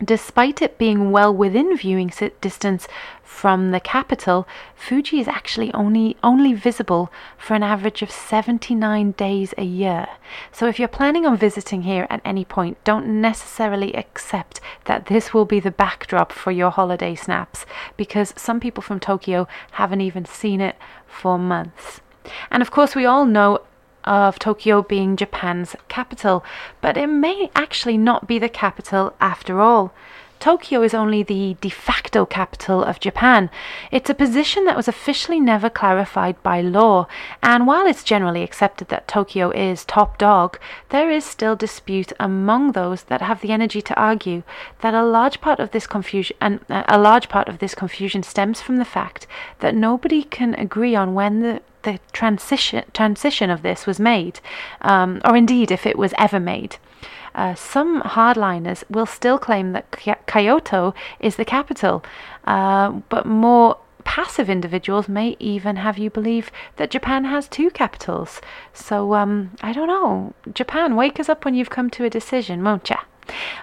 Speaker 5: Despite it being well within viewing distance from the capital, Fuji is actually only only visible for an average of 79 days a year. So if you're planning on visiting here at any point, don't necessarily accept that this will be the backdrop for your holiday snaps because some people from Tokyo haven't even seen it for months. And of course, we all know of Tokyo being Japan's capital, but it may actually not be the capital after all. Tokyo is only the de facto capital of Japan. It's a position that was officially never clarified by law, and while it's generally accepted that Tokyo is top dog, there is still dispute among those that have the energy to argue that a large part of this confusion and uh, a large part of this confusion stems from the fact that nobody can agree on when the the transition transition of this was made, um, or indeed if it was ever made. Uh, some hardliners will still claim that Kyoto is the capital, uh, but more passive individuals may even have you believe that Japan has two capitals. So um, I don't know. Japan, wake us up when you've come to a decision, won't ya?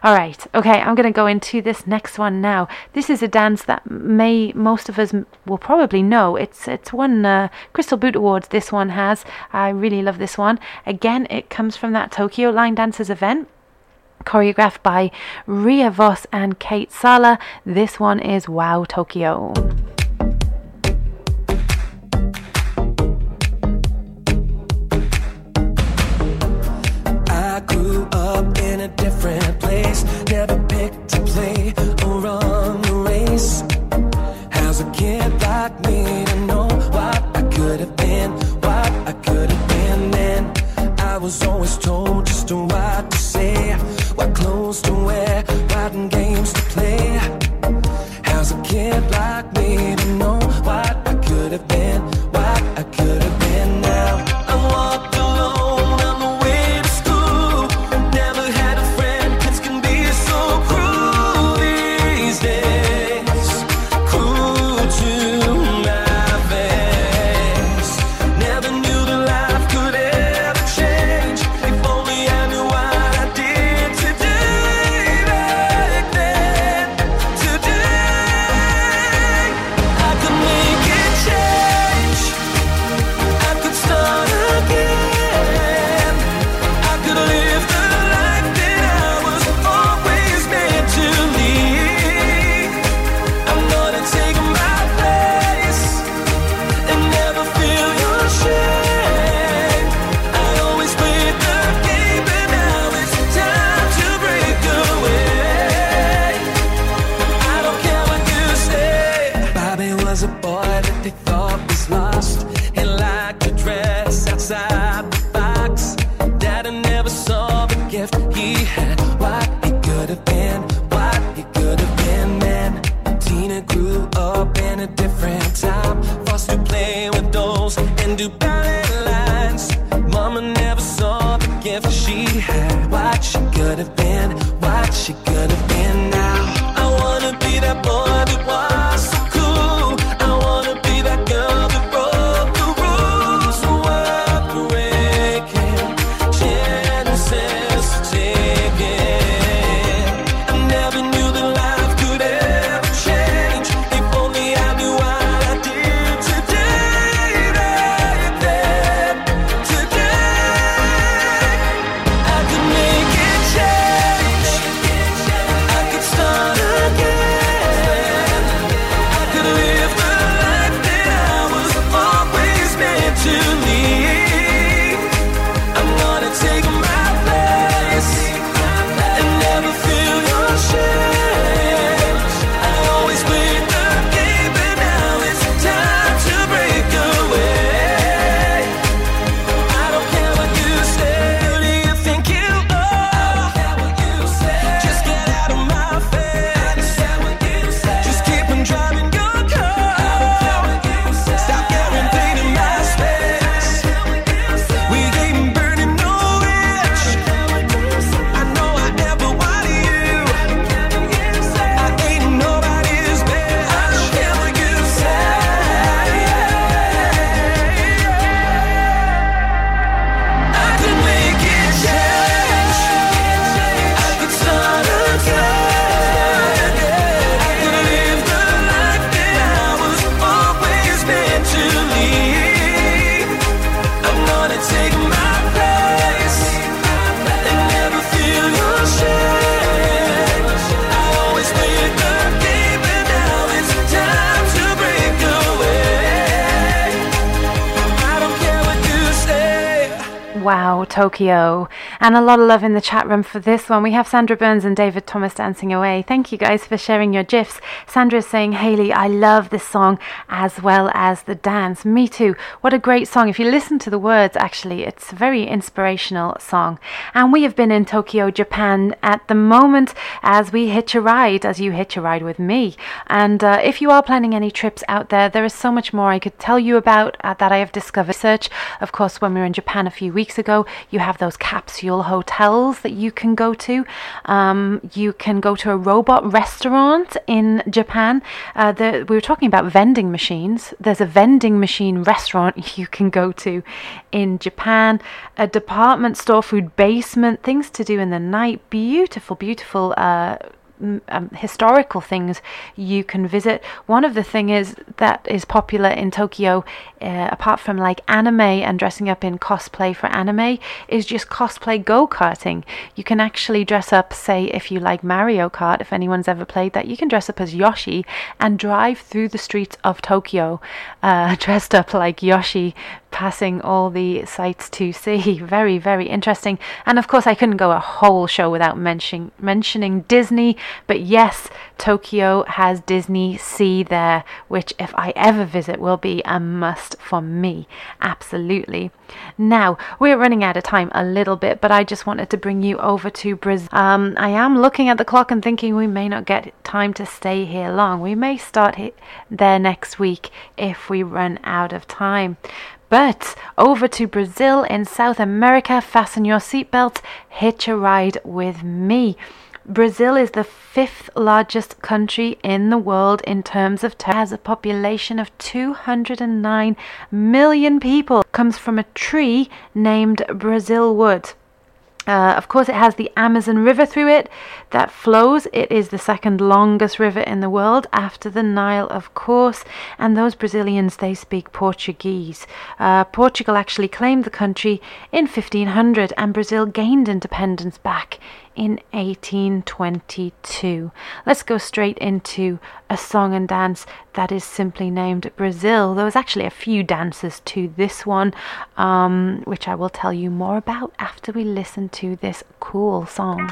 Speaker 5: All right, okay, I'm going to go into this next one now. This is a dance that may most of us will probably know. It's it's won uh, Crystal Boot Awards. This one has. I really love this one. Again, it comes from that Tokyo Line Dancers event. Choreographed by Ria Vos and Kate Sala. This one is Wow Tokyo.
Speaker 3: I grew up in a different place, never picked a play or run a race. How's a kid like me to know what I could have been, what I could have been then? I was always told just to what clothes to wear, what games to play. How's a kid like me to know what I could have been, time. Forced to play with dolls and do ballet lines. Mama never saw the gift she had. What she could have been, what she could have been
Speaker 5: Tokyo. And a lot of love in the chat room for this one. We have Sandra Burns and David Thomas dancing away. Thank you guys for sharing your gifs. Sandra is saying, Haley, I love this song as well as the dance. Me too. What a great song. If you listen to the words, actually, it's a very inspirational song. And we have been in Tokyo, Japan at the moment as we hitch a ride, as you hitch a ride with me. And uh, if you are planning any trips out there, there is so much more I could tell you about uh, that I have discovered. Search, of course, when we were in Japan a few weeks ago, you have those hotels that you can go to. Um, you can go to a robot restaurant in Japan. Uh, the, we were talking about vending machines. There's a vending machine restaurant you can go to in Japan, a department store, food basement, things to do in the night. Beautiful, beautiful. Uh, um, historical things you can visit. One of the things is that is popular in Tokyo, uh, apart from like anime and dressing up in cosplay for anime, is just cosplay go karting. You can actually dress up, say, if you like Mario Kart, if anyone's ever played that, you can dress up as Yoshi and drive through the streets of Tokyo, uh, dressed up like Yoshi, passing all the sights to see. Very, very interesting. And of course, I couldn't go a whole show without mentioning mentioning Disney. But yes, Tokyo has DisneySea there, which if I ever visit will be a must for me. Absolutely. Now we're running out of time a little bit, but I just wanted to bring you over to Brazil. Um, I am looking at the clock and thinking we may not get time to stay here long. We may start there next week if we run out of time. But over to Brazil in South America, fasten your seatbelt, hitch a ride with me. Brazil is the fifth largest country in the world in terms of ter- has a population of 209 million people. Comes from a tree named Brazil wood. Uh, of course, it has the Amazon River through it that flows. It is the second longest river in the world after the Nile, of course. And those Brazilians, they speak Portuguese. Uh, Portugal actually claimed the country in 1500, and Brazil gained independence back in 1822. Let's go straight into a song and dance that is simply named Brazil. There was actually a few dances to this one, um, which I will tell you more about after we listen to this cool song.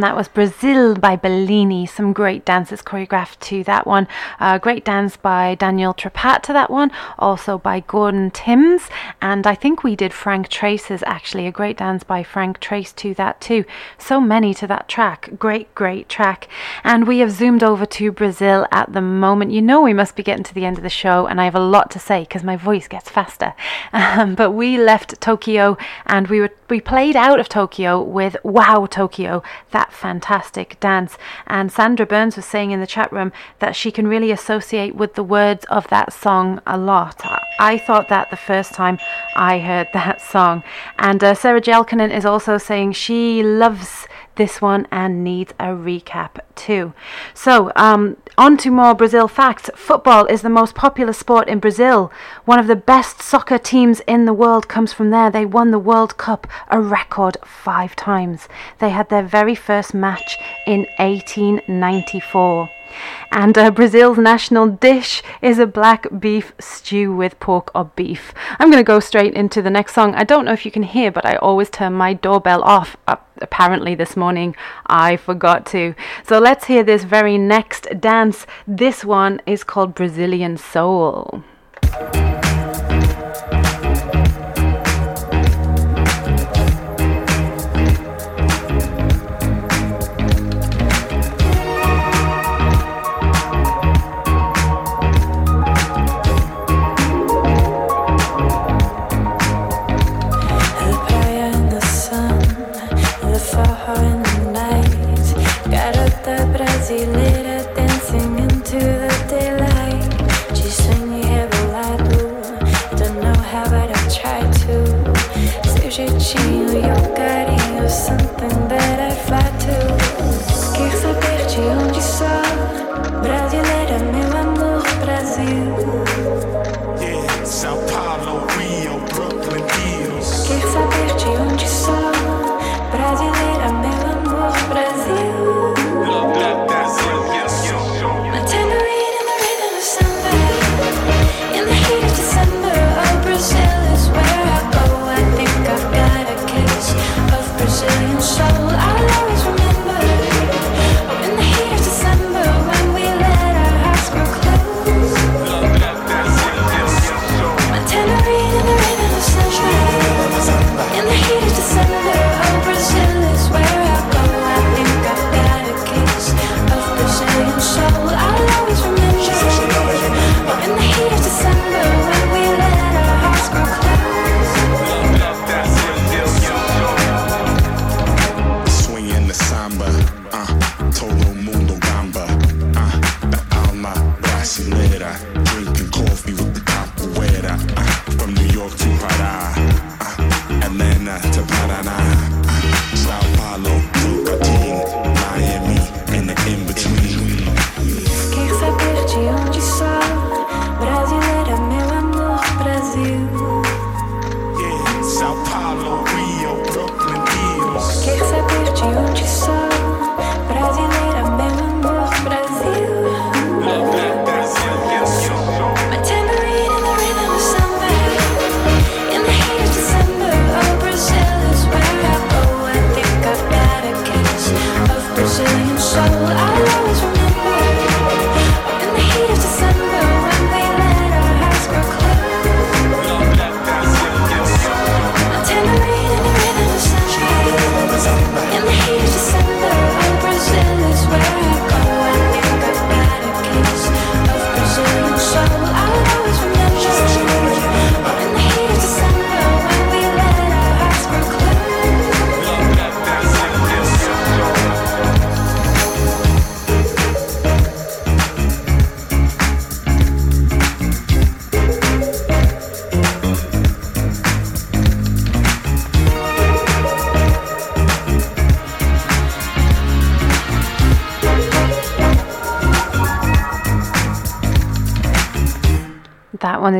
Speaker 5: And that was Brazil by Bellini. Some great dances choreographed to that one. Uh, great dance by Daniel Trepat to that one, also by Gordon Timms, and I think we did Frank Trace's actually, a great dance by Frank Trace to that too. So many to that track. Great, great track. And we have zoomed over to Brazil at the moment. You know, we must be getting to the end of the show, and I have a lot to say because my voice gets faster. Um, but we left Tokyo and we were we played out of Tokyo with Wow Tokyo, that fantastic dance. And Sandra Burns was saying in the chat room that she can really associate with the words of that song a lot. I thought that the first time I heard that song. And uh, Sarah Jelkinen is also saying she loves this one and needs a recap too. So, um, on to more Brazil facts. Football is the most popular sport in Brazil. One of the best soccer teams in the world comes from there. They won the World Cup a record five times. They had their very first match in 1894. And uh, Brazil's national dish is a black beef stew with pork or beef. I'm going to go straight into the next song. I don't know if you can hear, but I always turn my doorbell off. Uh, apparently, this morning I forgot to. So let's hear this very next dance. This one is called Brazilian Soul.
Speaker 12: Jeitinho e o carinho, something
Speaker 13: Atlanta to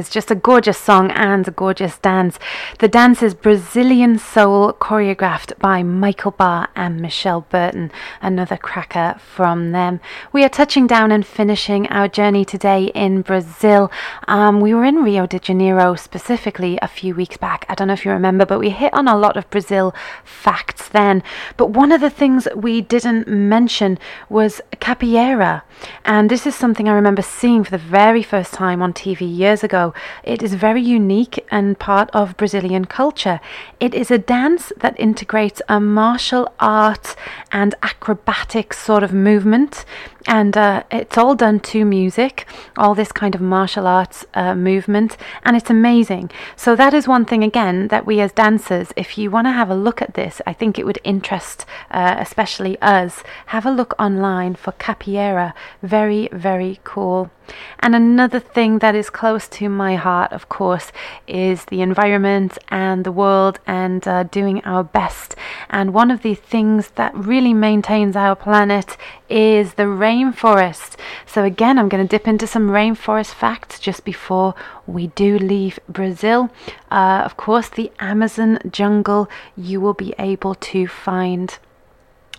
Speaker 5: just a gorgeous song and a gorgeous dance. The dance is Brazilian Soul, choreographed by Michael Barr and Michelle Burton, another cracker from them. We are touching down and finishing our journey today in Brazil. Um, we were in Rio de Janeiro specifically a few weeks back. I don't know if you remember, but we hit on a lot of Brazil facts then. But one of the things we didn't mention was capoeira. And this is something I remember seeing for the very first time on TV years ago. It is very unique and part of Brazilian culture. It is a dance that integrates a martial art and acrobatic sort of movement and uh, it's all done to music, all this kind of martial arts uh, movement, and it's amazing. So, that is one thing again that we as dancers, if you want to have a look at this, I think it would interest uh, especially us. Have a look online for capoeira. Very, very cool. And another thing that is close to my heart, of course, is the environment and the world and uh, doing our best. And one of the things that really maintains our planet is the rainforest. So, again, I'm going to dip into some rainforest facts just before we do leave Brazil. Uh, of course, the Amazon jungle, you will be able to find.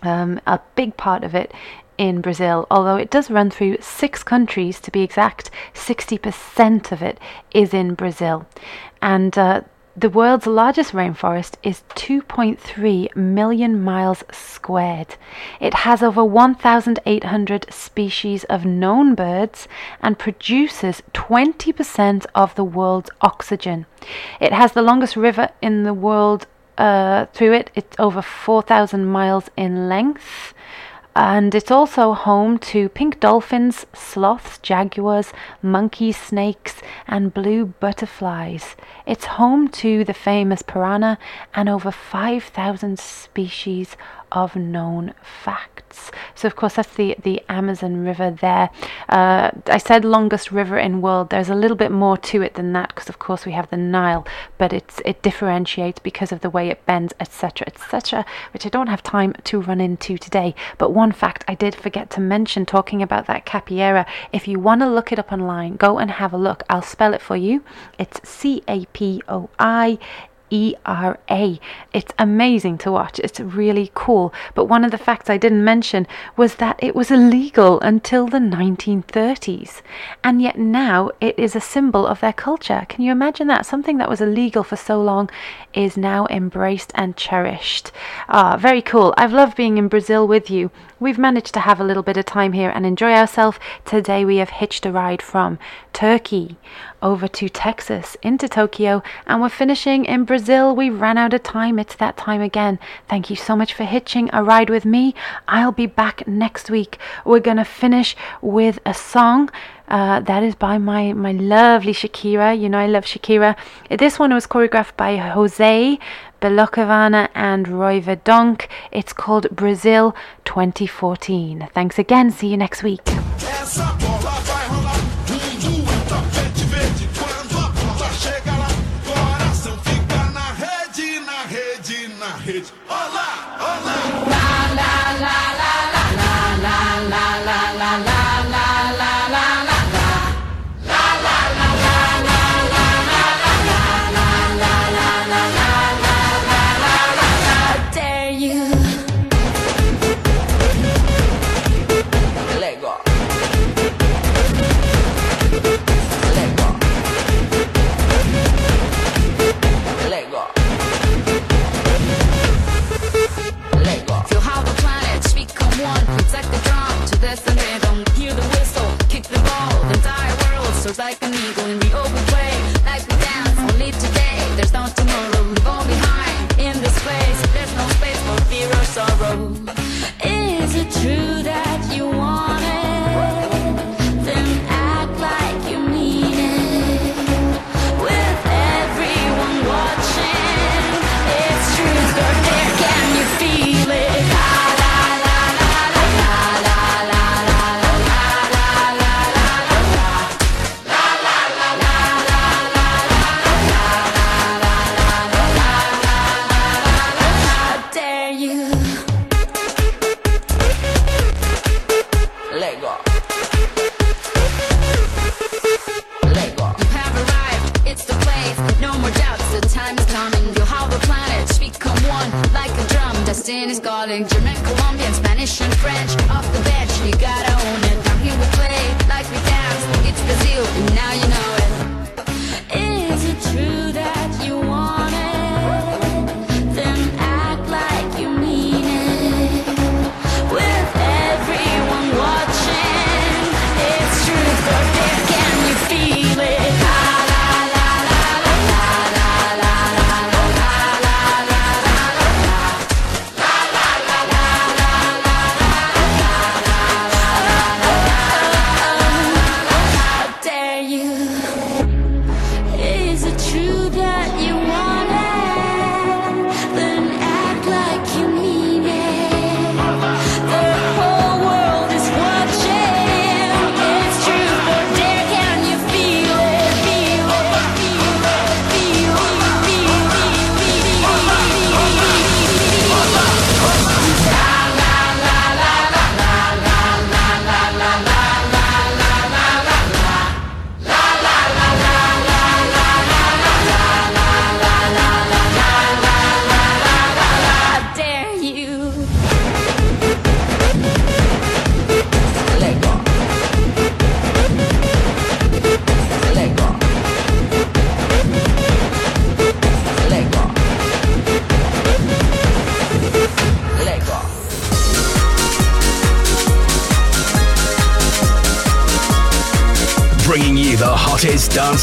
Speaker 5: Um, a big part of it in Brazil, although it does run through six countries to be exact. 60% of it is in Brazil. And uh, the world's largest rainforest is 2.3 million miles squared. It has over 1,800 species of known birds and produces 20% of the world's oxygen. It has the longest river in the world uh, through it. It's over 4,000 miles in length. And it's also home to pink dolphins, sloths, jaguars, monkeys, snakes, and blue butterflies. It's home to the famous piranha and over 5,000 species of known facts. So, of course, that's the, the Amazon River there. Uh, I said longest river in world. There's a little bit more to it than that because, of course, we have the Nile, but it's it differentiates because of the way it bends, etc., etc., which I don't have time to run into today. But one fact I did forget to mention talking about that capoeira. If you want to look it up online, go and have a look. I'll spell it for you. It's C A P O I ERA. It's amazing to watch. It's really cool. But one of the facts I didn't mention was that it was illegal until the 1930s. And yet now it is a symbol of their culture. Can you imagine that? Something that was illegal for so long is now embraced and cherished. Ah, very cool. I've loved being in Brazil with you. We've managed to have a little bit of time here and enjoy ourselves. Today we have hitched a ride from Turkey over to Texas, into Tokyo, and we're finishing in Brazil. We ran out of time. It's that time again. Thank you so much for hitching a ride with me. I'll be back next week. We're going to finish with a song. Uh, that is by my, my lovely Shakira. You know, I love Shakira. This one was choreographed by Jose Belloque Vane and Roy Verdonk. It's called Brazil 2014. Thanks again. See you next week.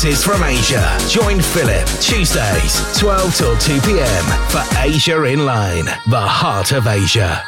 Speaker 1: artists from Asia. Join Philip Tuesdays, 12 till 2 p.m. for Asia in Line, the heart of Asia.